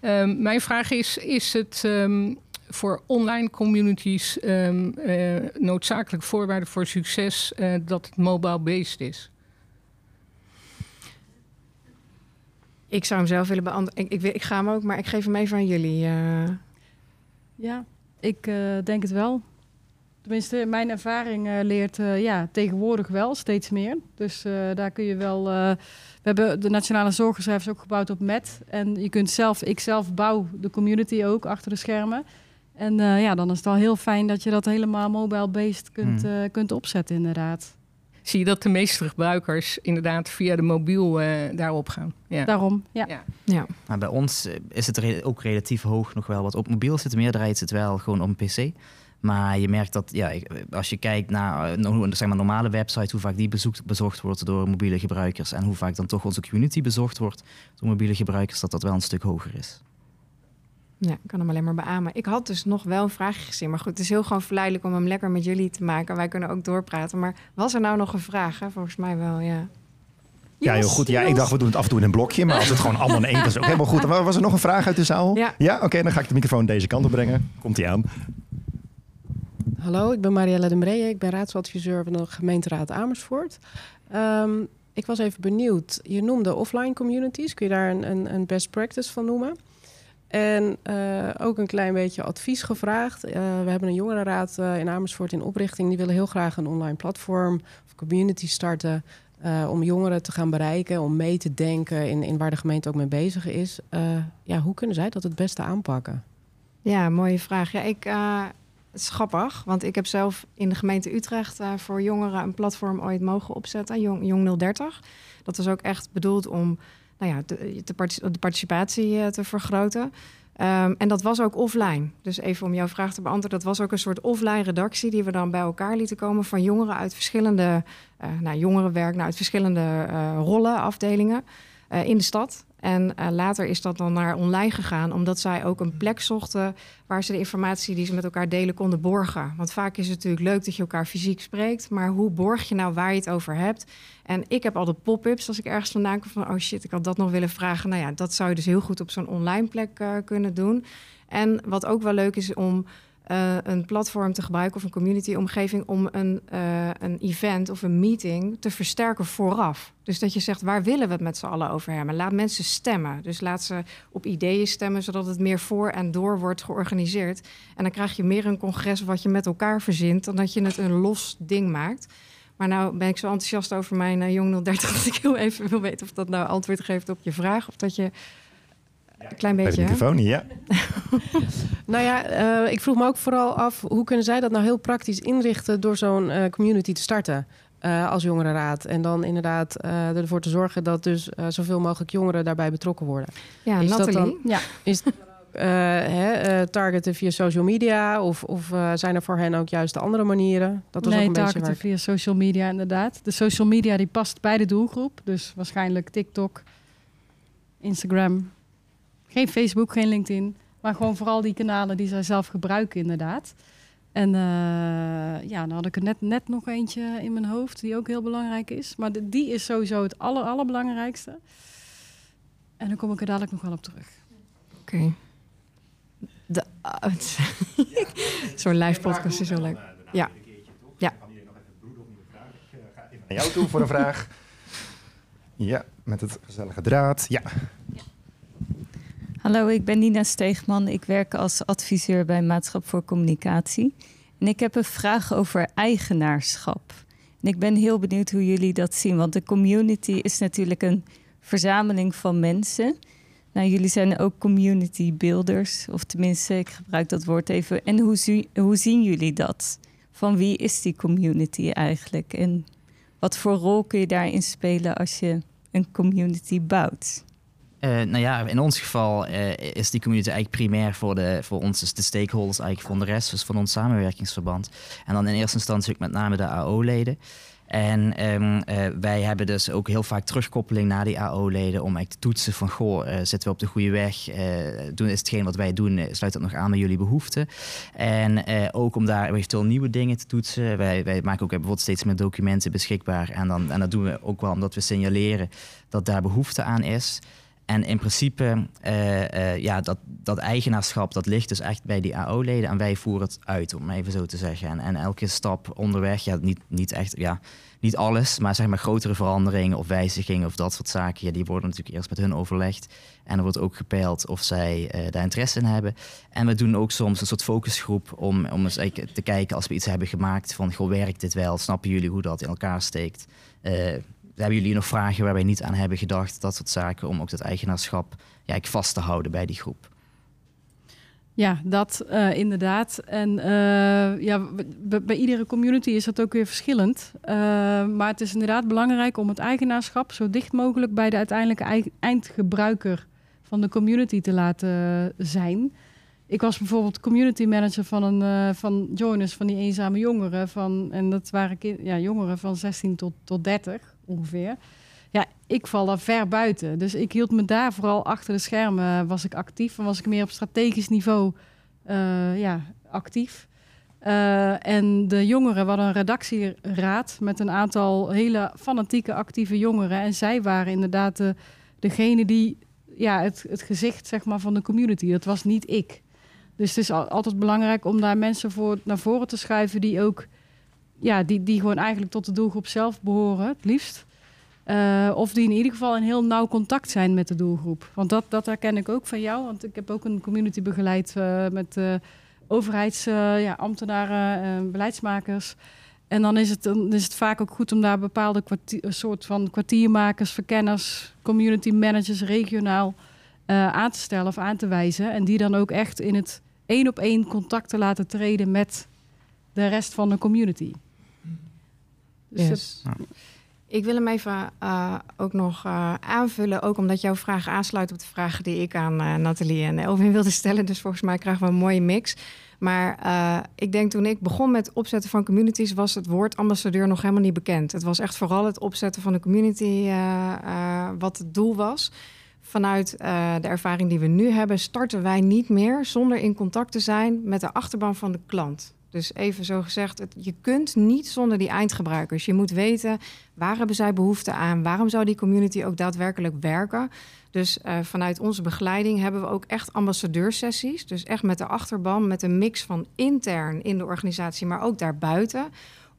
Ehm mijn vraag is, is het ehm, voor online communities ehm, eh, noodzakelijk voorwaarde voor succes eh, dat het mobile-based is? Ik zou hem zelf willen beantwoorden. Ik, ik, weet- ik ga hem ook, maar ik geef hem even aan jullie. eh. Ja, ik eh, denk het wel. Tenminste, mijn ervaring eh, leert eh, ja, tegenwoordig wel steeds meer. Dus eh, daar kun je wel. eh, we hebben de Nationale Zorgreserve ook gebouwd op MET. En je kunt zelf, ik zelf bouw de community ook achter de schermen. En eh, ja, dan is het wel heel fijn dat je dat helemaal mobile-based kunt, Hmm. eh, kunt opzetten, inderdaad. Zie je dat de meeste gebruikers inderdaad via de mobiel eh, daarop gaan? Ja. Daarom, ja. Ja. ja. Maar bij ons eh, is het re- ook relatief hoog nog wel wat. Op mobiel zit de meerderheid zit wel gewoon op een pc. Maar je merkt dat, ja, ik- als je kijkt naar eh, zeg maar, normale websites, hoe vaak die bezoekt, bezocht wordt door mobiele gebruikers en hoe vaak dan toch onze community bezocht wordt door mobiele gebruikers, dat dat wel een stuk hoger is. Ja, ik kan hem alleen maar beamen. Ik had dus nog wel een vraagje gezien. Maar goed, het is heel gewoon verleidelijk om hem lekker met jullie te maken. Wij kunnen ook doorpraten. Maar was er nou nog een vraag? Hè? Volgens mij wel, ja. Ja, heel goed. Ja, ik dacht, we doen het af en toe in een blokje. Maar als het gewoon allemaal in één is, ook helemaal goed. Was er nog een vraag uit de zaal? Ja. oké. dan ga ik de microfoon deze kant op brengen. Komt hij aan. Hallo, ik ben Marielle de Mree. Ik ben raadsadviseur van de gemeenteraad Amersfoort. Ehm, ik was even benieuwd. Je noemde offline communities. Kun je daar een, een, een best practice van noemen? En eh, ook een klein beetje advies gevraagd. Eh, we hebben een jongerenraad eh, in Amersfoort in oprichting. Die willen heel graag een online platform of community starten. om jongeren te gaan bereiken, om mee te denken in, in waar de gemeente ook mee bezig is. Ja, hoe kunnen zij dat het beste aanpakken? Ja, mooie vraag. Ja, ik, het is grappig, want ik heb zelf in de gemeente Utrecht voor jongeren een platform ooit mogen opzetten, Jong, Jong 030. Dat was ook echt bedoeld om nou ja, de, de, partic- de participatie eh, te vergroten. Ehm, en dat was ook offline. Dus even om jouw vraag te beantwoorden, dat was ook een soort offline redactie die we dan bij elkaar lieten komen van jongeren uit verschillende, eh nou, jongerenwerk, nou, uit verschillende eh, rollen, afdelingen in de stad. En eh, later is dat dan naar online gegaan, omdat zij ook een plek zochten waar ze de informatie die ze met elkaar delen konden borgen. Want vaak is het natuurlijk leuk dat je elkaar fysiek spreekt, maar hoe borg je nou waar je het over hebt? En ik heb altijd pop-ups als ik ergens vandaan kom van, oh shit, ik had dat nog willen vragen. Nou ja, dat zou je dus heel goed op zo'n online plek eh, kunnen doen. En wat ook wel leuk is om eh, een platform te gebruiken of een community-omgeving om een, eh, een event of een meeting te versterken vooraf. Dus dat je zegt, waar willen we het met z'n allen over hebben? Laat mensen stemmen. Dus laat ze op ideeën stemmen, zodat het meer voor en door wordt georganiseerd. En dan krijg je meer een congres wat je met elkaar verzint, dan dat je het een los ding maakt. Maar nou ben ik zo enthousiast over mijn uh, Jong 030 <laughs> dat ik heel even wil weten of dat nou antwoord geeft op je vraag. Of dat je een klein Bij de beetje. hè? microfoon, ja. <laughs> Nou ja, eh, ik vroeg me ook vooral af... hoe kunnen zij dat nou heel praktisch inrichten... door zo'n eh, community te starten eh, als jongerenraad? En dan inderdaad eh, ervoor te zorgen... dat dus eh, zoveel mogelijk jongeren daarbij betrokken worden. Ja, Is dat Nathalie. dan- Ja, Is het eh, hè, eh, targeten via social media? Of, of eh, zijn er voor hen ook juist de andere manieren? Dat was nee, ook een beetje targeten waar via social media inderdaad. De social media die past bij de doelgroep. Dus waarschijnlijk TikTok, Instagram. Geen Facebook, geen LinkedIn. Maar gewoon vooral die kanalen die zij zelf gebruiken inderdaad. En eh, ja, dan had ik er net, net nog eentje in mijn hoofd die ook heel belangrijk is. Maar de- die is sowieso het aller, allerbelangrijkste. En dan kom ik er dadelijk nog wel op terug. Oké. De- het- <laughs> Zo'n live podcast is heel leuk. Ja. Ja. Naar jou toe voor een vraag. Ja, met het gezellige draad. Ja, Hallo, ik ben Nina Steegman. Ik werk als adviseur bij Maatschap voor Communicatie. En ik heb een vraag over eigenaarschap. En ik ben heel benieuwd hoe jullie dat zien. Want de community is natuurlijk een verzameling van mensen. Nou, jullie zijn ook community builders. Of tenminste, ik gebruik dat woord even. En hoe, hoe zien jullie dat? Van wie is die community eigenlijk? En wat voor rol kun je daarin spelen als je een community bouwt? Eh, nou ja, in ons geval eh, is die community eigenlijk primair voor, de, voor ons, dus de stakeholders eigenlijk van de rest, dus van ons samenwerkingsverband. En dan in eerste instantie ook met name de AO-leden. En ehm, eh, wij hebben dus ook heel vaak terugkoppeling naar die AO-leden om eigenlijk te toetsen van, goh, zitten we op de goede weg? Eh, doen, is hetgeen wat wij doen, sluit dat nog aan bij jullie behoeften? En ook om daar eventueel nieuwe dingen te toetsen. Wij, wij maken ook bijvoorbeeld steeds meer documenten beschikbaar. En, dan, en dat doen we ook wel omdat we signaleren dat daar behoefte aan is. En in principe, eh, eh, ja, dat, dat eigenaarschap, dat ligt dus echt bij die AO-leden. En wij voeren het uit, om even zo te zeggen. En, elke stap onderweg, ja, niet, niet echt, ja, niet alles, maar zeg maar grotere veranderingen of wijzigingen of dat soort zaken, ja, die worden natuurlijk eerst met hun overlegd. En er wordt ook gepeild of zij eh, daar interesse in hebben. En we doen ook soms een soort focusgroep om, om eens te kijken als we iets hebben gemaakt van, goh, werkt dit wel? Snappen jullie hoe dat in elkaar steekt? Hebben jullie nog vragen waar wij niet aan hebben gedacht? Dat soort zaken, om ook dat eigenaarschap ja, vast te houden bij die groep. Ja, dat eh, inderdaad. En eh, ja, bij iedere community is dat ook weer verschillend. Eh, maar het is inderdaad belangrijk om het eigenaarschap zo dicht mogelijk bij de uiteindelijke ei- eindgebruiker van de community te laten zijn. Ik was bijvoorbeeld community manager van een van Joiners, van die eenzame jongeren. Van, en dat waren ja, jongeren van 16 tot, tot 30 ongeveer. Ja, ik val daar ver buiten. Dus ik hield me daar vooral achter de schermen was ik actief. En was ik meer op strategisch niveau eh, ja, actief. Eh, en de jongeren, we hadden een redactieraad met een aantal hele fanatieke actieve jongeren. En zij waren inderdaad de, degene die ja, het, het gezicht zeg maar, van de community. Dat was niet ik. Dus het is al- altijd belangrijk om daar mensen voor naar voren te schuiven die ook, ja, die, die gewoon eigenlijk tot de doelgroep zelf behoren, het liefst. Eh, of die in ieder geval in heel nauw contact zijn met de doelgroep. Want dat, dat herken ik ook van jou. Want ik heb ook een community begeleid eh, met eh overheidsambtenaren, ja, beleidsmakers. En dan is, het, dan is het vaak ook goed om daar bepaalde kwartier, soort van kwartiermakers, verkenners, community managers regionaal aan te stellen of aan te wijzen. En die dan ook echt in het één op één contact te laten treden met de rest van de community. Dus Yes. Ik wil hem even eh, ook nog eh, aanvullen, ook omdat jouw vraag aansluit op de vragen die ik aan eh, Nathalie en Elvin wilde stellen. Dus volgens mij krijgen we een mooie mix. Maar ik denk toen ik begon met opzetten van communities, was het woord ambassadeur nog helemaal niet bekend. Het was echt vooral het opzetten van een community wat het doel was. Vanuit de ervaring die we nu hebben, starten wij niet meer zonder in contact te zijn met de achterban van de klant. Dus even zo gezegd, je kunt niet zonder die eindgebruikers. Je moet weten waar hebben zij behoefte aan, waarom zou die community ook daadwerkelijk werken. Dus uh, vanuit onze begeleiding hebben we ook echt ambassadeursessies. Dus echt met de achterban, met een mix van intern in de organisatie, maar ook daarbuiten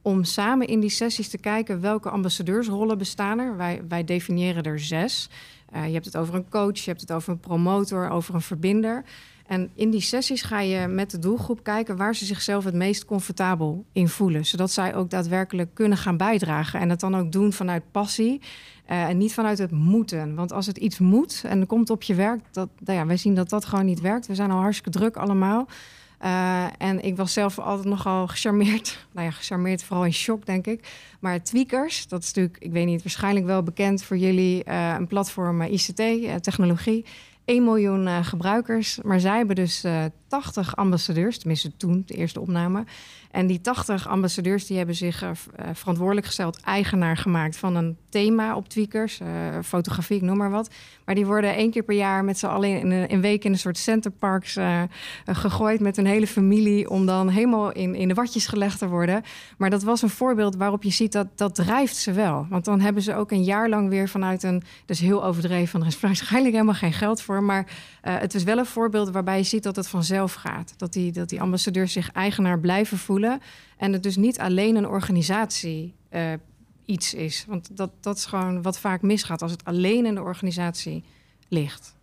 om samen in die sessies te kijken welke ambassadeursrollen bestaan er. Wij, wij definiëren er zes. Uh, je hebt het over een coach, je hebt het over een promotor, over een verbinder. En in die sessies ga je met de doelgroep kijken waar ze zichzelf het meest comfortabel in voelen. Zodat zij ook daadwerkelijk kunnen gaan bijdragen. En het dan ook doen vanuit passie uh, en niet vanuit het moeten. Want als het iets moet en komt op je werk, dat, nou ja, wij zien dat dat gewoon niet werkt. We zijn al hartstikke druk allemaal. Uh, en ik was zelf altijd nogal gecharmeerd. <laughs> Nou ja, gecharmeerd, vooral in shock, denk ik. Maar Tweakers, dat is natuurlijk, ik weet niet, waarschijnlijk wel bekend voor jullie. Uh, een platform ICT, technologie. 1 miljoen uh, gebruikers. Maar zij hebben dus uh, 80 ambassadeurs, tenminste toen, de eerste opname. En die 80 ambassadeurs die hebben zich uh, verantwoordelijk gesteld, eigenaar gemaakt van een thema op Tweakers, fotografie, ik noem maar wat. Maar die worden één keer per jaar met z'n allen in een, week in een soort centerparks gegooid met hun hele familie om dan helemaal in, in de watjes gelegd te worden. Maar dat was een voorbeeld waarop je ziet dat dat drijft ze wel. Want dan hebben ze ook een jaar lang weer vanuit een, dus heel overdreven, er is waarschijnlijk helemaal geen geld voor maar uh, het is wel een voorbeeld waarbij je ziet dat het vanzelf gaat. Dat die, dat die ambassadeurs zich eigenaar blijven voelen. En het dus niet alleen een organisatie uh, iets is. Want dat, dat is gewoon wat vaak misgaat als het alleen in de organisatie ligt.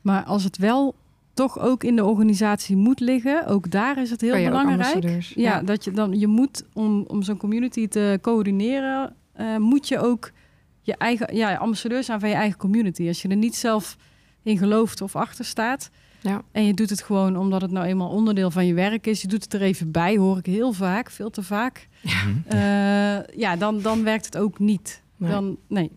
Maar als het wel toch ook in de organisatie moet liggen, ook daar is het heel belangrijk. Ja, ja, dat je dan je moet om, om zo'n community te coördineren, uh, moet je ook je eigen ja, ambassadeur zijn van je eigen community. Als je er niet zelf in gelooft of achter staat. Ja. En je doet het gewoon omdat het nou eenmaal onderdeel van je werk is. Je doet het er even bij, hoor ik heel vaak, veel te vaak. Ja, uh, ja dan, dan werkt het ook niet. Nee. Dan, nee.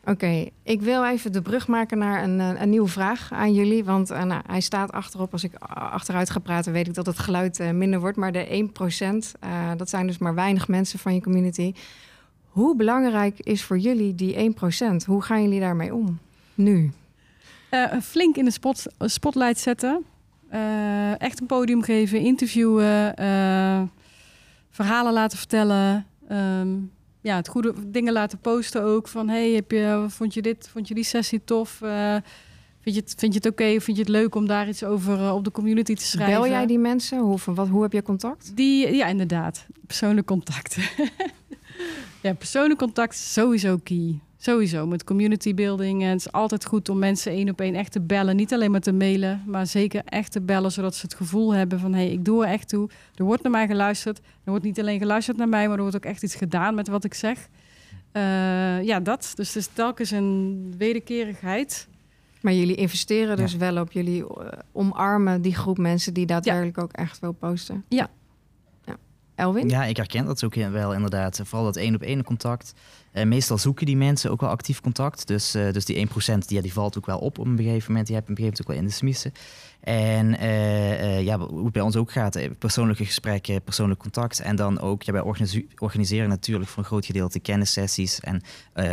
Oké, okay, ik wil even de brug maken naar een, eh, een nieuwe vraag aan jullie. Want uh, nou, hij staat achterop. Als ik achteruit ga praten, weet ik dat het geluid uh, minder wordt. Maar de 1%, dat zijn dus maar weinig mensen van je community. Hoe belangrijk is voor jullie die 1%? Hoe gaan jullie daarmee om nu? Uh, flink in de spot, spotlight zetten. Uh, echt een podium geven, interviewen, verhalen laten vertellen. Um, ja, het goede dingen laten posten ook. Van hey, heb je, vond je dit, vond je die sessie tof? vind je het, vind je het oké? Okay? Vind je het leuk om daar iets over op de community te schrijven? Bel jij die mensen? Hoe, van wat, hoe heb je contact? Die, ja, inderdaad. Persoonlijk contact. <laughs> ja, persoonlijk contact sowieso key. Sowieso, met community building. En het is altijd goed om mensen één op één echt te bellen. Niet alleen maar te mailen, maar zeker echt te bellen. Zodat ze het gevoel hebben van, hé, hey, ik doe er echt toe. Er wordt naar mij geluisterd. Er wordt niet alleen geluisterd naar mij, maar er wordt ook echt iets gedaan met wat ik zeg. Uh, ja, dat. Dus het is telkens een wederkerigheid. Maar jullie investeren dus ja. wel op jullie uh, omarmen die groep mensen die daadwerkelijk ja. ook echt wil posten. Ja. ja. Elwin? Ja, ik herken dat ook wel inderdaad. Vooral dat één op één contact. Uh, meestal zoeken die mensen ook wel actief contact. Dus, uh, dus die 1% die, ja, die valt ook wel op op een gegeven moment. Die heb je een gegeven ook wel in de smissen. En uh, ja, hoe het bij ons ook gaat, persoonlijke gesprekken, persoonlijk contact. En dan ook, ja, wij organiseren natuurlijk voor een groot gedeelte kennissessies en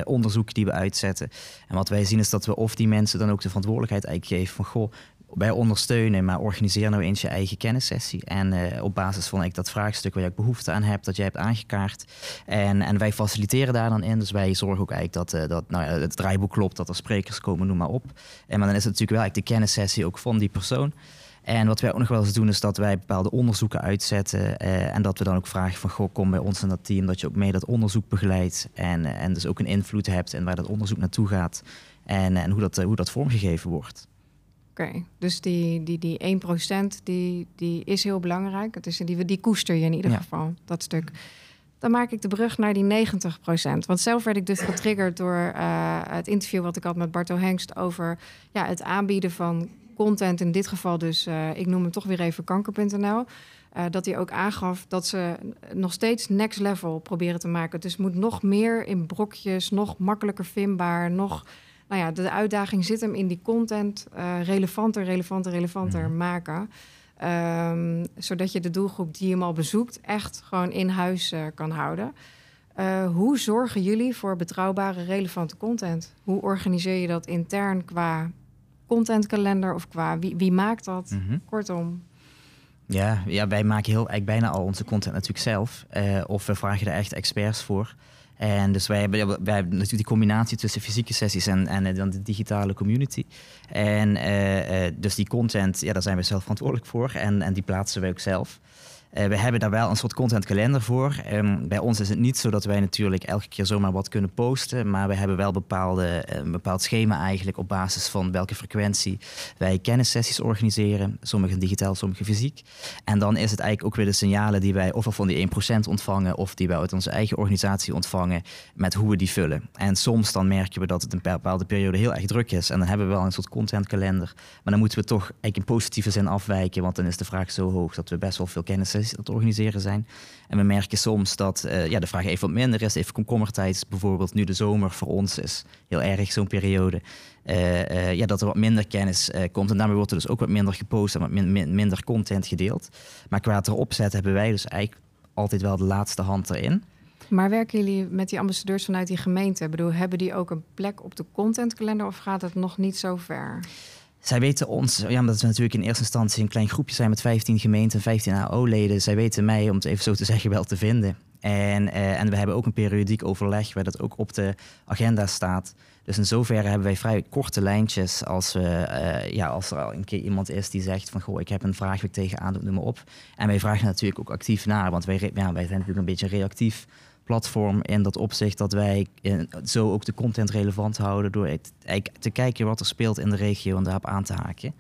onderzoeken die we uitzetten. En wat wij zien is dat we of die mensen dan ook de verantwoordelijkheid eigenlijk geven van, goh, bij ondersteunen, maar organiseer nou eens je eigen kennissessie. En uh, op basis van dat vraagstuk waar ook behoefte aan hebt, dat jij hebt aangekaart. En, en wij faciliteren daar dan in. Dus wij zorgen ook eigenlijk dat, uh, dat nou het draaiboek klopt, dat er sprekers komen, noem maar op. En maar dan is het natuurlijk wel eigenlijk de kennissessie ook van die persoon. En wat wij ook nog wel eens doen, is dat wij bepaalde onderzoeken uitzetten. Uh, en dat we dan ook vragen van, goh, kom bij ons in dat team, dat je ook mee dat onderzoek begeleidt. En, en dus ook een invloed hebt en waar dat onderzoek naartoe gaat. En, en hoe, dat, hoe dat vormgegeven wordt. Oké, okay. dus die, die, die 1% die, die is heel belangrijk. Het is, die, die koester je in ieder ja. geval, dat stuk. Dan maak ik de brug naar die 90%. Want zelf werd ik dus getriggerd door uh, het interview wat ik had met Barto Hengst over ja, het aanbieden van content. In dit geval dus, uh, ik noem hem toch weer even kanker.nl. Uh, dat hij ook aangaf dat ze nog steeds next level proberen te maken. Dus het moet nog meer in brokjes, nog makkelijker vindbaar, nog nou ja, de uitdaging zit hem in die content uh, relevanter, relevanter, relevanter mm. maken. Um, zodat je de doelgroep die hem al bezoekt echt gewoon in huis uh, kan houden. Uh, hoe zorgen jullie voor betrouwbare, relevante content? Hoe organiseer je dat intern qua contentkalender of qua wie, wie maakt dat? Mm -hmm. Kortom. Ja, ja, wij maken heel, eigenlijk bijna al onze content natuurlijk zelf. Uh, of we vragen er echt experts voor. En dus wij hebben, natuurlijk die combinatie tussen fysieke sessies en, en dan de digitale community. En uh, dus die content, ja, daar zijn we zelf verantwoordelijk voor. En, en die plaatsen wij ook zelf. Uh, we hebben daar wel een soort contentkalender voor. Um, bij ons is het niet zo dat wij natuurlijk elke keer zomaar wat kunnen posten. Maar we hebben wel bepaalde, een bepaald schema eigenlijk op basis van welke frequentie wij kennissessies organiseren. Sommige digitaal, sommige fysiek. En dan is het eigenlijk ook weer de signalen die wij ofwel van die 1% ontvangen of die wij uit onze eigen organisatie ontvangen met hoe we die vullen. En soms dan merken we dat het een bepaalde periode heel erg druk is. En dan hebben we wel een soort contentkalender. Maar dan moeten we toch eigenlijk in positieve zin afwijken. Want dan is de vraag zo hoog dat we best wel veel kennis het organiseren zijn. En we merken soms dat uh, ja, de vraag even wat minder is. Even komkommertijd bijvoorbeeld, nu de zomer voor ons is heel erg zo'n periode. Uh, uh, ja, dat er wat minder kennis komt. En daarmee wordt er dus ook wat minder gepost en wat min, min, minder content gedeeld. Maar qua het erop zetten hebben wij dus eigenlijk altijd wel de laatste hand erin. Maar werken jullie met die ambassadeurs vanuit die gemeente? Ik bedoel, hebben die ook een plek op de contentkalender of gaat het nog niet zo ver? Zij weten ons, ja, omdat we natuurlijk in eerste instantie een klein groepje zijn met 15 gemeenten, 15 AO-leden. Zij weten mij, om het even zo te zeggen, wel te vinden. En, uh, en we hebben ook een periodiek overleg waar dat ook op de agenda staat. Dus in zoverre hebben wij vrij korte lijntjes als, we, uh, ja, als er al een keer iemand is die zegt van goh, ik heb een vraag waar ik tegenaan doe, noem maar op. En wij vragen natuurlijk ook actief naar, want wij, ja, wij zijn natuurlijk een beetje reactief platform in dat opzicht dat wij zo ook de content relevant houden door te kijken wat er speelt in de regio en daarop aan te haken.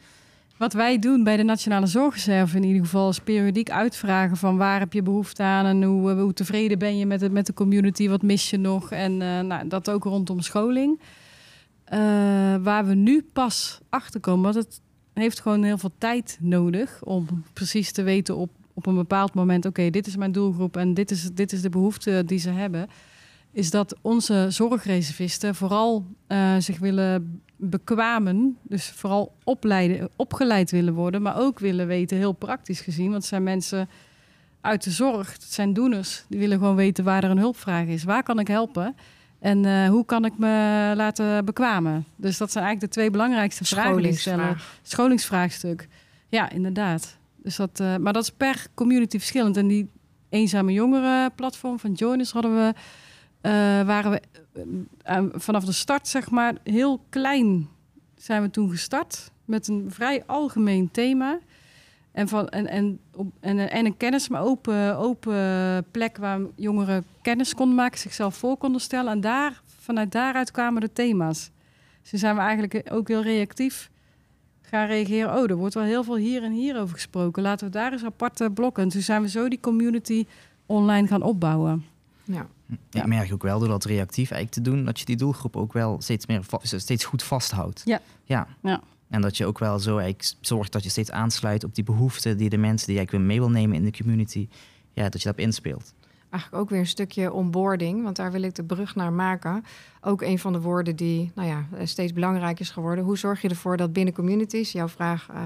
Wat wij doen bij de Nationale Zorgreserve in ieder geval is periodiek uitvragen van waar heb je behoefte aan en hoe, eh, tevreden ben je met, het, met de community, wat mis je nog en uh, nou, dat ook rondom scholing. Waar we nu pas achter komen, want het heeft gewoon heel veel tijd nodig om precies te weten op op een bepaald moment, oké, dit is mijn doelgroep en dit is, dit is de behoefte die ze hebben, is dat onze zorgreservisten vooral uh, zich willen bekwamen, dus vooral opleiden, opgeleid willen worden, maar ook willen weten, heel praktisch gezien, want het zijn mensen uit de zorg, het zijn doeners, die willen gewoon weten waar er een hulpvraag is. Waar kan ik helpen? En uh, hoe kan ik me laten bekwamen? Dus dat zijn eigenlijk de twee belangrijkste vragen die stellen. Scholingsvraagstuk. Ja, inderdaad. Dus dat, uh, maar dat is per community verschillend. En die eenzame jongeren platform van Joiners hadden we, uh, waren we uh, vanaf de start, zeg maar, heel klein zijn we toen gestart. Met een vrij algemeen thema. En, van, en, en, op, en, en een kennis, maar open, open plek waar jongeren kennis konden maken, zichzelf voor konden stellen. En daar, vanuit daaruit kwamen de thema's. Dus zijn we eigenlijk ook heel reactief gaan reageren. Oh, er wordt wel heel veel hier en hier over gesproken. Laten we daar eens aparte blokken. En toen zijn we zo die community online gaan opbouwen. Ja. Ik merk ook wel door dat reactief eigenlijk te doen, dat je die doelgroep ook wel steeds meer steeds goed vasthoudt. Ja. ja. ja. En dat je ook wel zo eigenlijk zorgt dat je steeds aansluit op die behoeften die de mensen die eigenlijk mee wil nemen in de community, ja, dat je daarop inspeelt eigenlijk ook weer een stukje onboarding, want daar wil ik de brug naar maken. Ook een van de woorden die nou ja, steeds belangrijk is geworden. Hoe zorg je ervoor dat binnen communities, jouw vraag uh,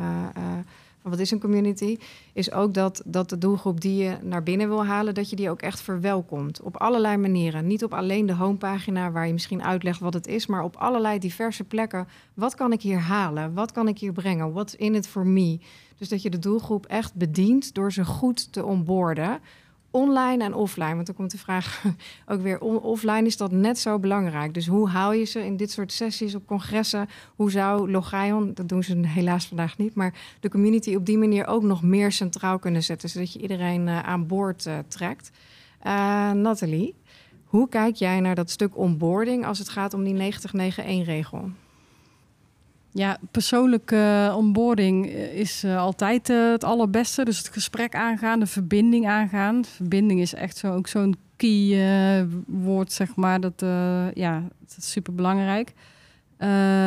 van wat is een community, is ook dat, dat de doelgroep die je naar binnen wil halen, dat je die ook echt verwelkomt. Op allerlei manieren. Niet op alleen de homepagina waar je misschien uitlegt wat het is, maar op allerlei diverse plekken. Wat kan ik hier halen? Wat kan ik hier brengen? What's in it for me? Dus dat je de doelgroep echt bedient door ze goed te onboorden online en offline? Want dan komt de vraag <laughs> ook weer, offline is dat net zo belangrijk. Dus hoe haal je ze in dit soort sessies op congressen? Hoe zou Logion, dat doen ze helaas vandaag niet, maar de community op die manier ook nog meer centraal kunnen zetten, zodat je iedereen uh, aan boord uh, trekt? Uh, Nathalie, hoe kijk jij naar dat stuk onboarding als het gaat om die 90-9-1-regel? Ja, persoonlijke onboarding is uh, altijd het allerbeste. Dus het gesprek aangaan, de verbinding aangaan. Verbinding is echt zo, ook zo'n key woord, zeg maar. Dat, ja, is super belangrijk.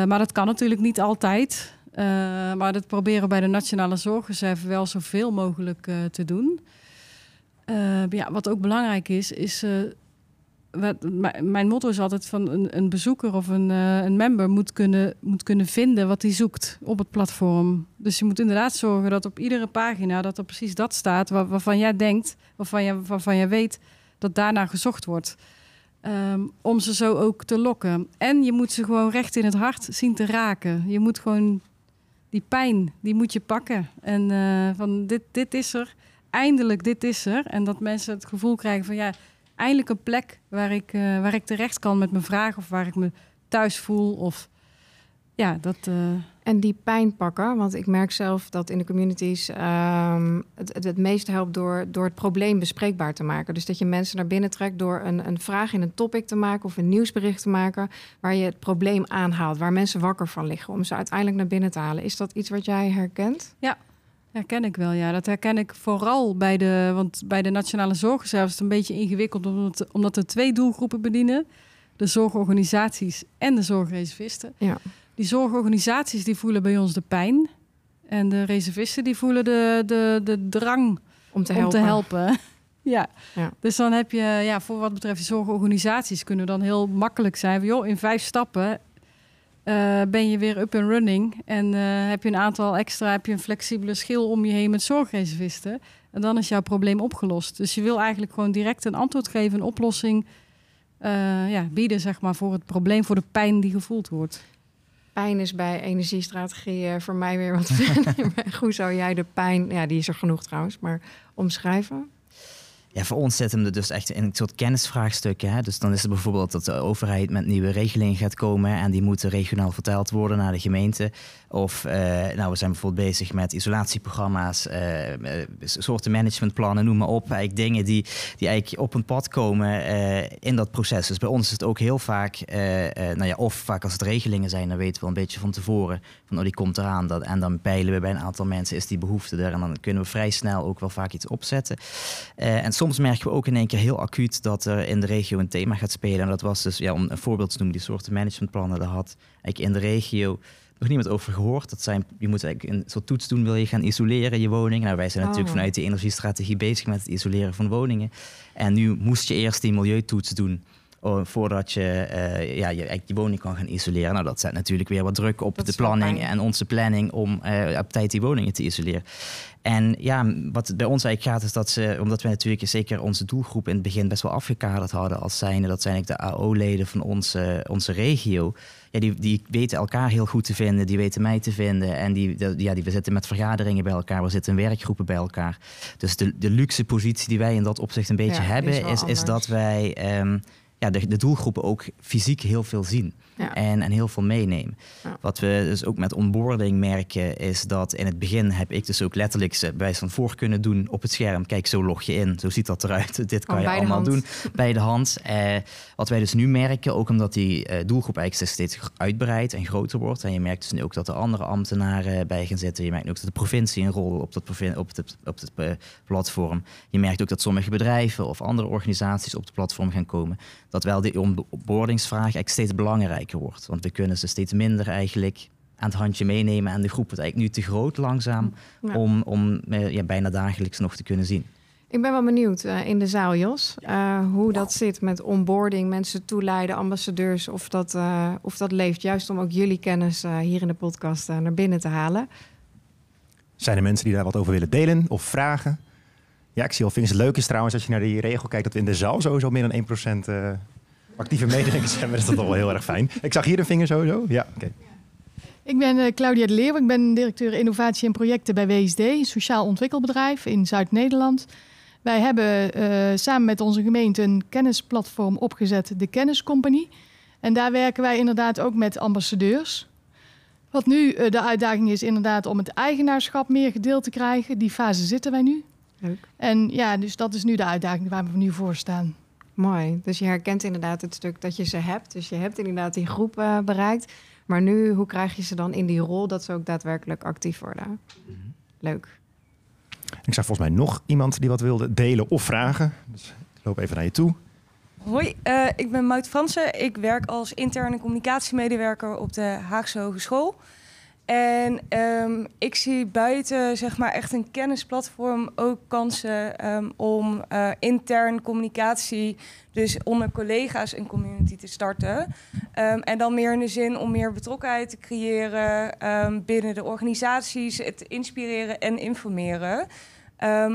maar dat kan natuurlijk niet altijd. maar dat proberen we bij de Nationale Zorgreserve wel zoveel mogelijk te doen. ja, wat ook belangrijk is, is mijn motto is altijd van een, een bezoeker of een, uh, een member moet kunnen, moet kunnen vinden wat hij zoekt op het platform. Dus je moet inderdaad zorgen dat op iedere pagina dat er precies dat staat waar, waarvan jij denkt, waarvan je, waarvan jij weet dat daarna gezocht wordt. Um, om ze zo ook te lokken. En je moet ze gewoon recht in het hart zien te raken. Je moet gewoon die pijn, die moet je pakken. En eh, van dit, dit is er, eindelijk dit is er. En dat mensen het gevoel krijgen van ja, eindelijk een plek waar ik, uh, waar ik terecht kan met mijn vragen of waar ik me thuis voel. Of ja, dat. Uh... En die pijn pakken, want ik merk zelf dat in de communities um, het, het, het meest helpt door, door het probleem bespreekbaar te maken. Dus dat je mensen naar binnen trekt door een, een vraag in een topic te maken of een nieuwsbericht te maken waar je het probleem aanhaalt, waar mensen wakker van liggen om ze uiteindelijk naar binnen te halen. Is dat iets wat jij herkent? Ja, Herken ik wel, ja. Dat herken ik vooral bij de, want bij de nationale zorgreserve is het een beetje ingewikkeld omdat, omdat er twee doelgroepen bedienen. De zorgorganisaties en de zorgreservisten. Ja. Die zorgorganisaties die voelen bij ons de pijn. En de reservisten die voelen de, de, de drang om te om helpen. Te helpen. <laughs> ja. Ja. dus dan heb je, ja, voor wat betreft de zorgorganisaties, kunnen dan heel makkelijk zijn. Van, joh, in vijf stappen uh, ben je weer up and running. En uh, heb je een aantal extra, heb je een flexibele schil om je heen met zorgreservisten. En dan is jouw probleem opgelost. Dus je wil eigenlijk gewoon direct een antwoord geven, een oplossing uh, ja, bieden, zeg maar, voor het probleem, voor de pijn die gevoeld wordt. Pijn is bij energiestrategie voor mij weer wat <laughs> <laughs> Hoe zou jij de pijn, ja, die is er genoeg trouwens, maar omschrijven? Ja, voor ons zit hem dus echt in een soort kennisvraagstuk. Hè? Dus dan is het bijvoorbeeld dat de overheid met nieuwe regelingen gaat komen en die moeten regionaal verteld worden naar de gemeente. Of uh, nou, we zijn bijvoorbeeld bezig met isolatieprogramma's, uh, soorten managementplannen, noem maar op. Eigenlijk dingen die, die eigenlijk op een pad komen in dat proces. Dus bij ons is het ook heel vaak, nou ja, of vaak als het regelingen zijn, dan weten we een beetje van tevoren van oh, die komt eraan. Dat, en dan peilen we bij een aantal mensen, is die behoefte er? En dan kunnen we vrij snel ook wel vaak iets opzetten. en soms merken we ook in één keer heel acuut dat er in de regio een thema gaat spelen. En dat was dus, ja, om een voorbeeld te noemen, die soorten managementplannen. Daar had eigenlijk in de regio nog niemand over gehoord. Dat zijn, je moet eigenlijk een soort toets doen, wil je gaan isoleren je woning. Nou, wij zijn natuurlijk Oh. vanuit de energiestrategie bezig met het isoleren van woningen. En nu moest je eerst die milieutoets doen. voordat je, eh, ja, je je woning kan gaan isoleren. Nou, dat zet natuurlijk weer wat druk op Dat de planning en onze planning om eh, op tijd die woningen te isoleren. En ja, wat bij ons eigenlijk gaat, is dat ze, omdat we natuurlijk zeker onze doelgroep in het begin best wel afgekaderd hadden als zijnde, dat zijn eigenlijk de AO-leden van onze, onze regio. Ja, die, die weten elkaar heel goed te vinden, die weten mij te vinden. En die, de- ja, die, we zitten met vergaderingen bij elkaar, we zitten in werkgroepen bij elkaar. Dus de, de luxe positie die wij in dat opzicht een beetje Ja, die is hebben, is, is dat wij ehm, ja, de, de doelgroepen ook fysiek heel veel zien. Ja. En, en heel veel meenemen. Ja. Wat we dus ook met onboarding merken, is dat in het begin heb ik dus ook letterlijk ze bij van voor kunnen doen op het scherm. Kijk, zo log je in, zo ziet dat eruit. <laughs> Dit kan je allemaal hand. doen bij de hand. Eh, wat wij dus nu merken, ook omdat die eh, doelgroep eigenlijk steeds uitbreidt en groter wordt. En je merkt dus nu ook dat er andere ambtenaren bij gaan zitten. Je merkt ook dat de provincie een rol op dat, op het, op het eh, platform. Je merkt ook dat sommige bedrijven of andere organisaties op het platform gaan komen. Dat wel die onboardingsvraag eigenlijk steeds belangrijker wordt. Want we kunnen ze steeds minder eigenlijk aan het handje meenemen. En de groep wordt eigenlijk nu te groot langzaam Ja. om, om eh, ja, bijna dagelijks nog te kunnen zien. Ik ben wel benieuwd eh, in de zaal, Jos, eh, hoe dat zit met onboarding, mensen toeleiden, ambassadeurs, of dat, eh, of dat leeft. Juist om ook jullie kennis eh, hier in de podcast naar binnen te halen. Zijn er mensen die daar wat over willen delen of vragen? Ja, ik zie al vingers. Het leuk is trouwens, als je naar die regel kijkt, dat we in de zaal sowieso meer dan 1% eh actieve mededenkers hebben. Dat is toch wel heel erg fijn. Ik zag hier een vinger sowieso. Ja, oké. Ik ben eh, Claudia de Leeuw. Ik ben directeur innovatie en projecten bij WSD, een sociaal ontwikkelbedrijf in Zuid-Nederland. Wij hebben eh, samen met onze gemeente een kennisplatform opgezet, de Kenniscompany. En daar werken wij inderdaad ook met ambassadeurs. Wat nu de uitdaging is inderdaad om het eigenaarschap meer gedeeld te krijgen. Die fase zitten wij nu. Leuk. En ja, dus dat is nu de uitdaging waar we nu voor staan. Mooi. Dus je herkent inderdaad het stuk dat je ze hebt. Dus je hebt inderdaad die groep eh, bereikt. Maar nu, hoe krijg je ze dan in die rol dat ze ook daadwerkelijk actief worden? Leuk. Ik zag volgens mij nog iemand die wat wilde delen of vragen. Dus ik loop even naar je toe. Hoi, eh, ik ben Maud Fransen. Ik werk als interne communicatiemedewerker op de Haagse Hogeschool. En ehm, ik zie buiten zeg maar, echt een kennisplatform ook kansen ehm, om eh, intern communicatie, dus onder collega's een community te starten. Ehm, en dan meer in de zin om meer betrokkenheid te creëren binnen de organisaties, het inspireren en informeren.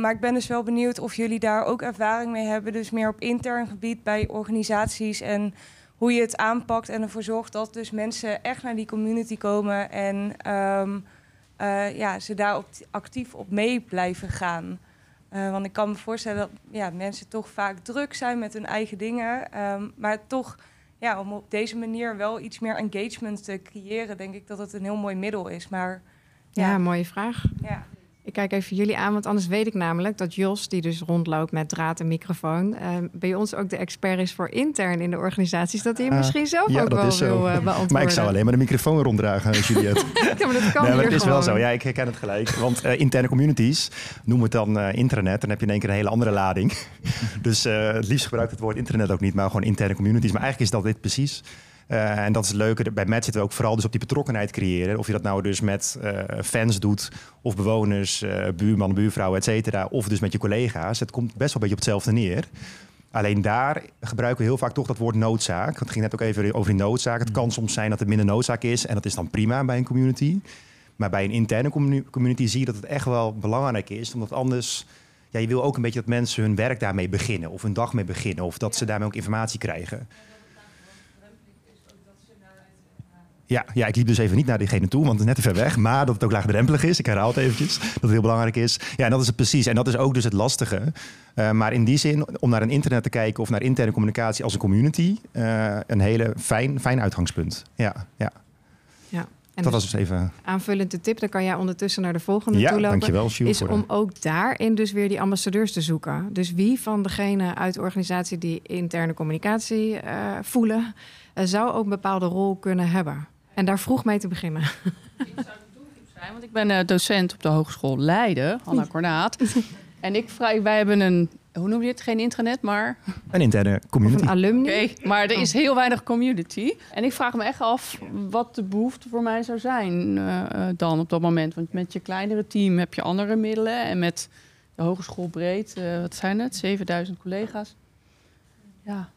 Maar ik ben dus wel benieuwd of jullie daar ook ervaring mee hebben. Dus meer op intern gebied bij organisaties en hoe je het aanpakt en ervoor zorgt dat dus mensen echt naar die community komen en ehm, eh, ja, ze daar op, actief op mee blijven gaan. Eh, want ik kan me voorstellen dat ja, mensen toch vaak druk zijn met hun eigen dingen. Ehm, maar toch, ja, om op deze manier wel iets meer engagement te creëren, denk ik dat het een heel mooi middel is. Maar Ja, mooie vraag. ja. Ik kijk even jullie aan, want anders weet ik namelijk dat Jos, die dus rondloopt met draad en microfoon, eh, bij ons ook de expert is voor intern in de organisaties, dat hij Ah, misschien zelf ja, ook wel zo. wil eh, beantwoorden. <laughs> Maar ik zou alleen maar de microfoon ronddragen, Juliette. <laughs> ja, maar dat kan nee, maar het is wel zo. Ja, ik herken het gelijk. Want eh, interne communities, noem het dan eh, intranet, dan heb je in één keer een hele andere lading. <laughs> dus het liefst gebruik ik het woord internet ook niet, maar gewoon interne communities. Maar eigenlijk is dat dit precies. Eh, en dat is het leuke. Bij Met zitten we ook vooral dus op die betrokkenheid creëren. Of je dat nou dus met eh, fans doet, of bewoners, eh buurman, buurvrouw, et cetera. Of dus met je collega's. Het komt best wel een beetje op hetzelfde neer. Alleen daar gebruiken we heel vaak toch dat woord noodzaak. Het ging net ook even over die noodzaak. Het kan soms zijn dat er minder noodzaak is. En dat is dan prima bij een community. Maar bij een interne commu- community zie je dat het echt wel belangrijk is. Omdat anders... Ja, je wil ook een beetje dat mensen hun werk daarmee beginnen. Of hun dag mee beginnen. Of dat ze daarmee ook informatie krijgen. Ja, ja, ik liep dus even niet naar diegene toe, want het is net te ver weg. Maar dat het ook laagdrempelig is. Ik herhaal het eventjes. Dat het heel belangrijk is. Ja, en dat is het precies. En dat is ook dus het lastige. Eh, maar in die zin, om naar een internet te kijken of naar interne communicatie als een community, eh, een hele fijn, fijn uitgangspunt. Ja, ja. Ja. En dat dus was dus even. aanvullend de tip, dan kan jij ondertussen naar de volgende Ja, toe lopen. dankjewel, Sjoerd, Is om ook daarin dus weer die ambassadeurs te zoeken. Dus wie van degene uit de organisatie die interne communicatie eh, voelen, zou ook een bepaalde rol kunnen hebben. En daar vroeg mee te beginnen. zijn, want ik ben eh, docent op de Hogeschool Leiden, Hanna <laughs> Kornaat. en ik vraag, wij hebben een, hoe noem je het? Geen intranet, maar... Een interne community. Of een alumni. Oké, maar er is heel weinig community. En ik vraag me echt af wat de behoefte voor mij zou zijn eh, eh, dan op dat moment. Want met je kleinere team heb je andere middelen. En met de hogeschool breed, eh, wat zijn het? 7000 collega's. Ja, ik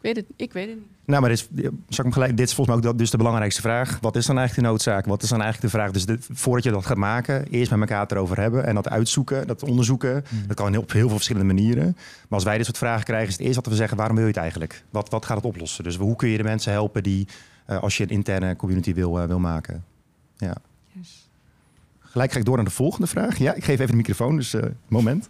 weet het, ik weet het niet. Nou, maar dit is, zal ik hem gelijk, dit is volgens mij ook de- dus de belangrijkste vraag. Wat is dan eigenlijk de noodzaak? Wat is dan eigenlijk de vraag? Dus dit- voordat je dat gaat maken, eerst met elkaar het erover hebben en dat uitzoeken, dat onderzoeken. Dat kan op heel veel verschillende manieren. Maar als wij dit soort vragen krijgen, is het eerst dat we zeggen: waarom wil je het eigenlijk? Wat, wat gaat het oplossen? Dus hoe kun je de mensen helpen die, eh, als je een interne community wil, eh, wil maken? Ja. Gelijk ga ik door naar de volgende vraag. Ja, ik geef even de microfoon, dus eh, moment.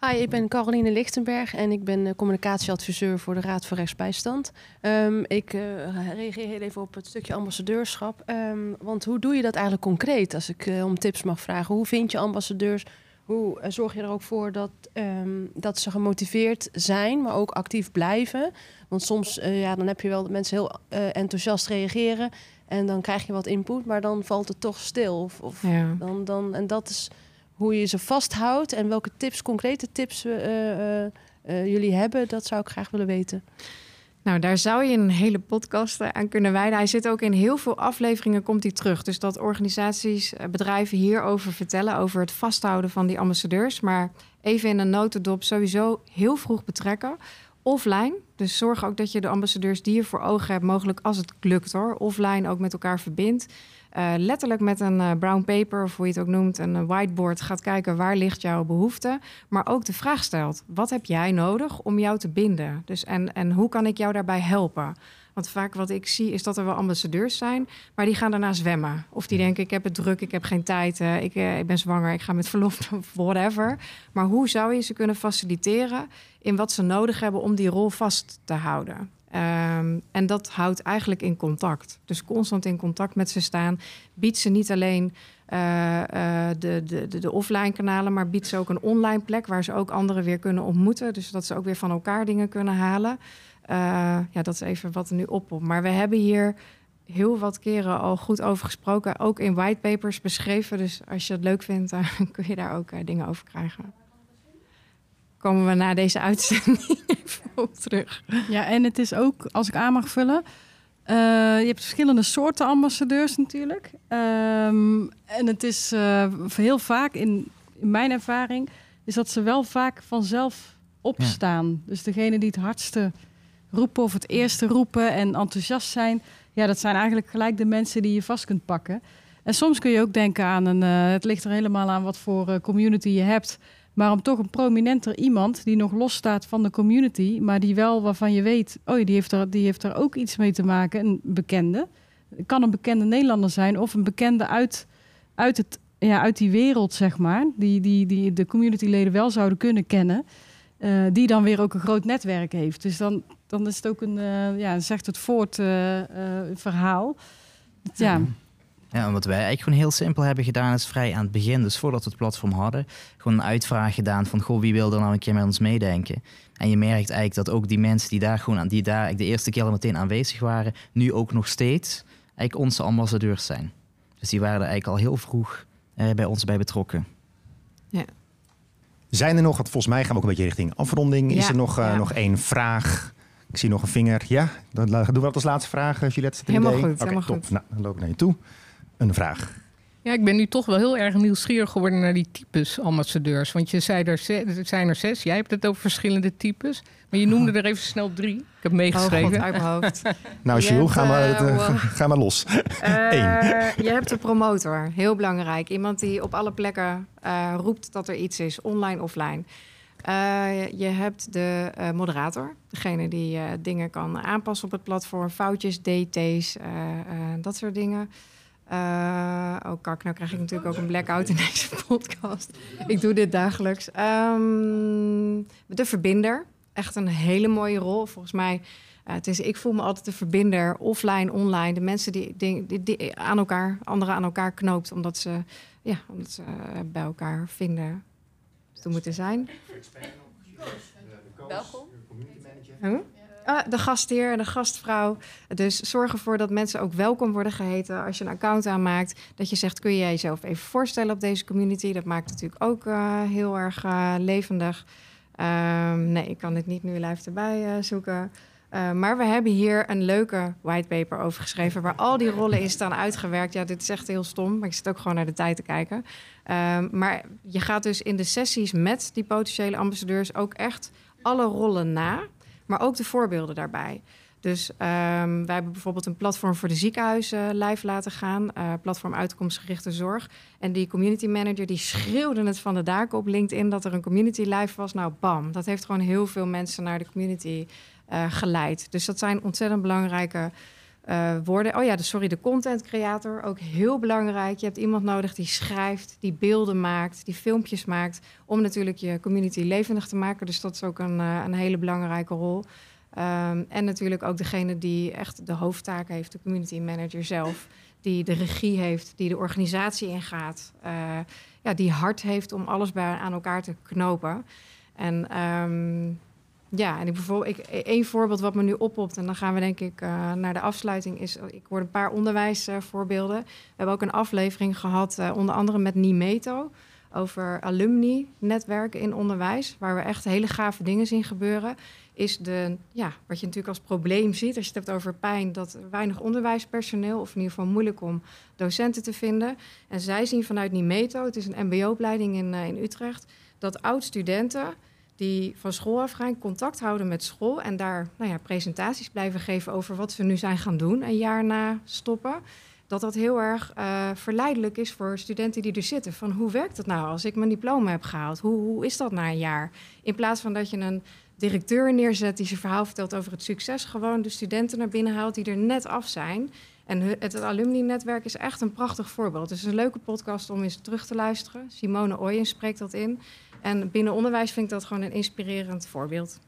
Hi, ik ben Caroline Lichtenberg en ik ben eh, communicatieadviseur voor de Raad voor Rechtsbijstand. Ehm, ik eh, reageer heel even op het stukje ambassadeurschap. Ehm, want hoe doe je dat eigenlijk concreet, als ik eh, om tips mag vragen? Hoe vind je ambassadeurs? Hoe zorg je er ook voor dat, ehm, dat ze gemotiveerd zijn, maar ook actief blijven? Want soms ja, dan heb je wel dat mensen heel enthousiast reageren en dan krijg je wat input, maar dan valt het toch stil. Of, of Ja. dan, dan, en dat is hoe je ze vasthoudt en welke tips, concrete tips we, eh, eh, eh, jullie hebben, dat zou ik graag willen weten. Nou, daar zou je een hele podcast aan kunnen wijden. Hij zit ook in heel veel afleveringen, komt hij terug. Dus dat organisaties, bedrijven hierover vertellen, over het vasthouden van die ambassadeurs. Maar even in een notendop, sowieso heel vroeg betrekken. Offline, dus zorg ook dat je de ambassadeurs die je voor ogen hebt, mogelijk als het lukt hoor, offline ook met elkaar verbindt. Eh, letterlijk met een eh, brown paper, of hoe je het ook noemt, een eh, whiteboard gaat kijken waar ligt jouw behoefte. Maar ook de vraag stelt, wat heb jij nodig om jou te binden? Dus en, en hoe kan ik jou daarbij helpen? Want vaak wat ik zie is dat er wel ambassadeurs zijn, maar die gaan daarna zwemmen. Of die denken, ik heb het druk, ik heb geen tijd, ik, ik ben zwanger, ik ga met verlof <laughs> of whatever. Maar hoe zou je ze kunnen faciliteren in wat ze nodig hebben om die rol vast te houden? Ehm, en dat houdt eigenlijk in contact. Dus constant in contact met ze staan. Biedt ze niet alleen eh, eh, de, de, de, offline kanalen, maar biedt ze ook een online plek waar ze ook anderen weer kunnen ontmoeten. Dus dat ze ook weer van elkaar dingen kunnen halen. Eh, ja, dat is even wat er nu op. Maar we hebben hier heel wat keren al goed over gesproken. Ook in whitepapers beschreven. Dus als je het leuk vindt, <laughs> dan kun je daar ook dingen over krijgen. Komen we na deze uitzending <laughs> even op terug. Ja, en het is ook, als ik aan mag vullen, eh, je hebt verschillende soorten ambassadeurs natuurlijk. Ehm, en het is eh, heel vaak, in, in mijn ervaring, is dat ze wel vaak vanzelf opstaan. Dus degene die het hardste roepen of het eerste roepen en enthousiast zijn, ja, dat zijn eigenlijk gelijk de mensen die je vast kunt pakken. En soms kun je ook denken aan een, eh, het ligt er helemaal aan wat voor community je hebt. Maar om toch een prominenter iemand die nog los staat van de community, maar die wel waarvan je weet, oh, die heeft er, die heeft er ook iets mee te maken, een bekende. Het kan een bekende Nederlander zijn of een bekende uit uit, het, ja, uit die wereld, zeg maar, die, die, die de communityleden wel zouden kunnen kennen, eh, die dan weer ook een groot netwerk heeft. Dus dan, dan is het ook een, eh, ja, zegt het voort eh, verhaal. Ja, en wat wij eigenlijk gewoon heel simpel hebben gedaan is vrij aan het begin, dus voordat we het platform hadden, gewoon een uitvraag gedaan van goh, wie wil er nou een keer met ons meedenken? En je merkt eigenlijk dat ook die mensen die daar gewoon aan, die daar de eerste keer al meteen aanwezig waren, nu ook nog steeds eigenlijk onze ambassadeurs zijn. Dus die waren er eigenlijk al heel vroeg eh, bij ons bij betrokken. Zijn er nog, want volgens mij gaan we ook een beetje richting afronding. Is Ja, er nog, eh, ja. nog één vraag? Ik zie nog een vinger. Ja, dan la- doen we dat als laatste vraag, eh, Juliette. Zit er een Helemaal idee? goed, Oké, helemaal top. goed. Nou, dan loop ik naar je toe. Een vraag. Ja, ik ben nu toch wel heel erg nieuwsgierig geworden naar die types ambassadeurs. Want je zei er, er zijn er zes. Jij hebt het over verschillende types. Maar je noemde er even snel drie. Ik heb meegeschreven. Oh god, uit mijn hoofd. <laughs> Nou, Jules, ga, maar, eh, het, eh, ga maar los. Eh, <laughs> Eén. je hebt de promotor, heel belangrijk. Iemand die op alle plekken eh, roept dat er iets is, online, offline. Eh, je hebt de eh, moderator, degene die eh, dingen kan aanpassen op het platform, foutjes, DT's, eh, eh, dat soort dingen. Eh, oh kak, nou krijg ik natuurlijk ook een blackout in deze podcast. Ik doe dit dagelijks. Ehm, de verbinder, echt een hele mooie rol. Volgens mij eh, het is, ik voel me altijd de verbinder, offline, online. De mensen die, die, die, die aan elkaar, anderen aan elkaar knoopt, omdat ze, ja, omdat ze eh, bij elkaar vinden te moeten zijn. Welkom. Huh? Ah, de gastheer en de gastvrouw. Dus zorg ervoor dat mensen ook welkom worden geheten. Als je een account aanmaakt, dat je zegt: kun je jezelf even voorstellen op deze community? Dat maakt natuurlijk ook eh, heel erg eh, levendig. Ehm, nee, ik kan dit niet nu live erbij eh, zoeken. Maar we hebben hier een leuke whitepaper over geschreven... waar al die rollen in staan uitgewerkt. Ja, dit is echt heel stom, maar ik zit ook gewoon naar de tijd te kijken. Ehm, maar je gaat dus in de sessies met die potentiële ambassadeurs... ook echt alle rollen na, maar ook de voorbeelden daarbij. Dus ehm, wij hebben bijvoorbeeld een platform voor de ziekenhuizen live laten gaan. eh, platform uitkomstgerichte zorg. En die community manager die schreeuwde het van de daken op LinkedIn dat er een community live was. Nou, bam. Dat heeft gewoon heel veel mensen naar de community eh, geleid. Dus dat zijn ontzettend belangrijke eh, woorden. Oh ja, de, sorry, de content creator. Ook heel belangrijk. Je hebt iemand nodig die schrijft, die beelden maakt, die filmpjes maakt. Om natuurlijk je community levendig te maken. Dus dat is ook een, eh, een hele belangrijke rol. Ehm, en natuurlijk ook degene die echt de hoofdtaak heeft, de community manager zelf. Die de regie heeft, die de organisatie ingaat. eh, ja, die hard heeft om alles bij, aan elkaar te knopen. En ehm, ja, en ik bijvoorbeeld, ik, één voorbeeld wat me nu oppopt, en dan gaan we denk ik eh, naar de afsluiting, is ik hoor een paar onderwijsvoorbeelden. we hebben ook een aflevering gehad, eh, onder andere met Nimeto, over alumni-netwerken in onderwijs, waar we echt hele gave dingen zien gebeuren. Is de, ja, wat je natuurlijk als probleem ziet, als je het hebt over pijn, dat weinig onderwijspersoneel, of in ieder geval moeilijk om docenten te vinden. En zij zien vanuit Nimeto, het is een MBO-opleiding in, eh, in Utrecht, dat oud-studenten die van school afgaan, contact houden met school en daar nou ja, presentaties blijven geven over wat ze nu zijn gaan doen, een jaar na stoppen. Dat dat heel erg eh, verleidelijk is voor studenten die er zitten. Van hoe werkt het nou als ik mijn diploma heb gehaald? Hoe, hoe is dat na een jaar? In plaats van dat je een directeur neerzet die zijn verhaal vertelt over het succes, gewoon de studenten naar binnen haalt die er net af zijn. En het alumni-netwerk is echt een prachtig voorbeeld. Het is een leuke podcast om eens terug te luisteren. Simone Ooyen spreekt dat in. En binnen onderwijs vind ik dat gewoon een inspirerend voorbeeld.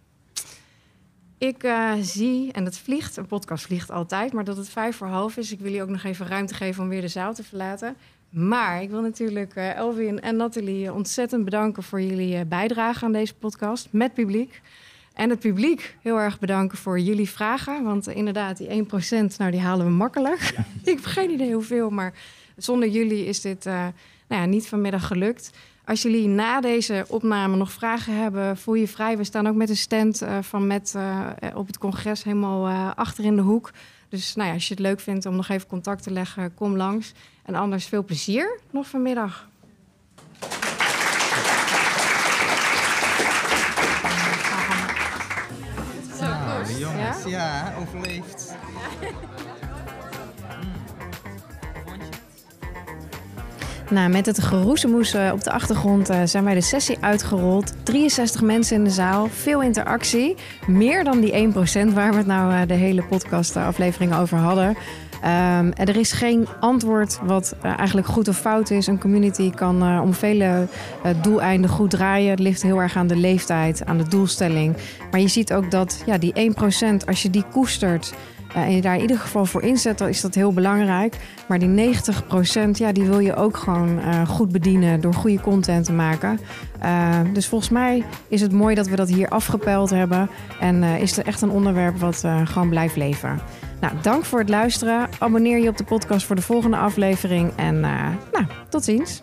Ik eh, zie, en het vliegt, een podcast vliegt altijd, maar dat het vijf voor half is. Ik wil jullie ook nog even ruimte geven om weer de zaal te verlaten. Maar ik wil natuurlijk Elvin en Nathalie ontzettend bedanken voor jullie eh, bijdrage aan deze podcast met publiek. En het publiek heel erg bedanken voor jullie vragen. Want inderdaad, die 1%, nou, die halen we makkelijk. <laughs> ik heb geen idee hoeveel, maar zonder jullie is dit nou ja, niet vanmiddag gelukt. Als jullie na deze opname nog vragen hebben, voel je vrij. We staan ook met een stand eh, van met eh, op het congres helemaal eh, achter in de hoek. Dus nou ja, als je het leuk vindt om nog even contact te leggen, kom langs. En anders veel plezier nog vanmiddag. Ah, de jongens, Ja? ja, overleefd. <laughs> Nou, met het geroezemoes eh, op de achtergrond eh, zijn wij de sessie uitgerold. 63 mensen in de zaal, veel interactie. Meer dan die 1% waar we het nou eh, de hele podcastaflevering over hadden. Ehm, er is geen antwoord wat eigenlijk goed of fout is. Een community kan om vele doeleinden goed draaien. Het ligt heel erg aan de leeftijd, aan de doelstelling. Maar je ziet ook dat ja, die 1%, als je die koestert en je daar in ieder geval voor inzet, dan is dat heel belangrijk. Maar die 90%, ja, die wil je ook gewoon goed bedienen door goede content te maken. dus volgens mij is het mooi dat we dat hier afgepeld hebben. En is het echt een onderwerp wat gewoon blijft leven. Nou, dank voor het luisteren. Abonneer je op de podcast voor de volgende aflevering. En nou, tot ziens.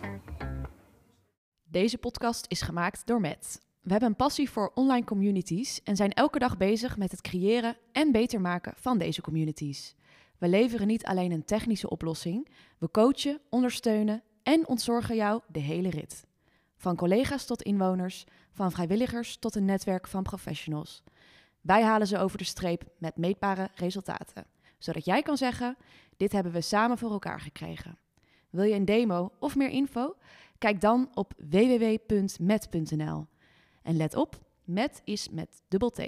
Deze podcast is gemaakt door Matt. We hebben een passie voor online communities en zijn elke dag bezig met het creëren en beter maken van deze communities. We leveren niet alleen een technische oplossing, we coachen, ondersteunen en ontzorgen jou de hele rit. Van collega's tot inwoners, van vrijwilligers tot een netwerk van professionals. Wij halen ze over de streep met meetbare resultaten, zodat jij kan zeggen: dit hebben we samen voor elkaar gekregen. Wil je een demo of meer info? Kijk dan op www.met.nl. En let op, met is met dubbel T.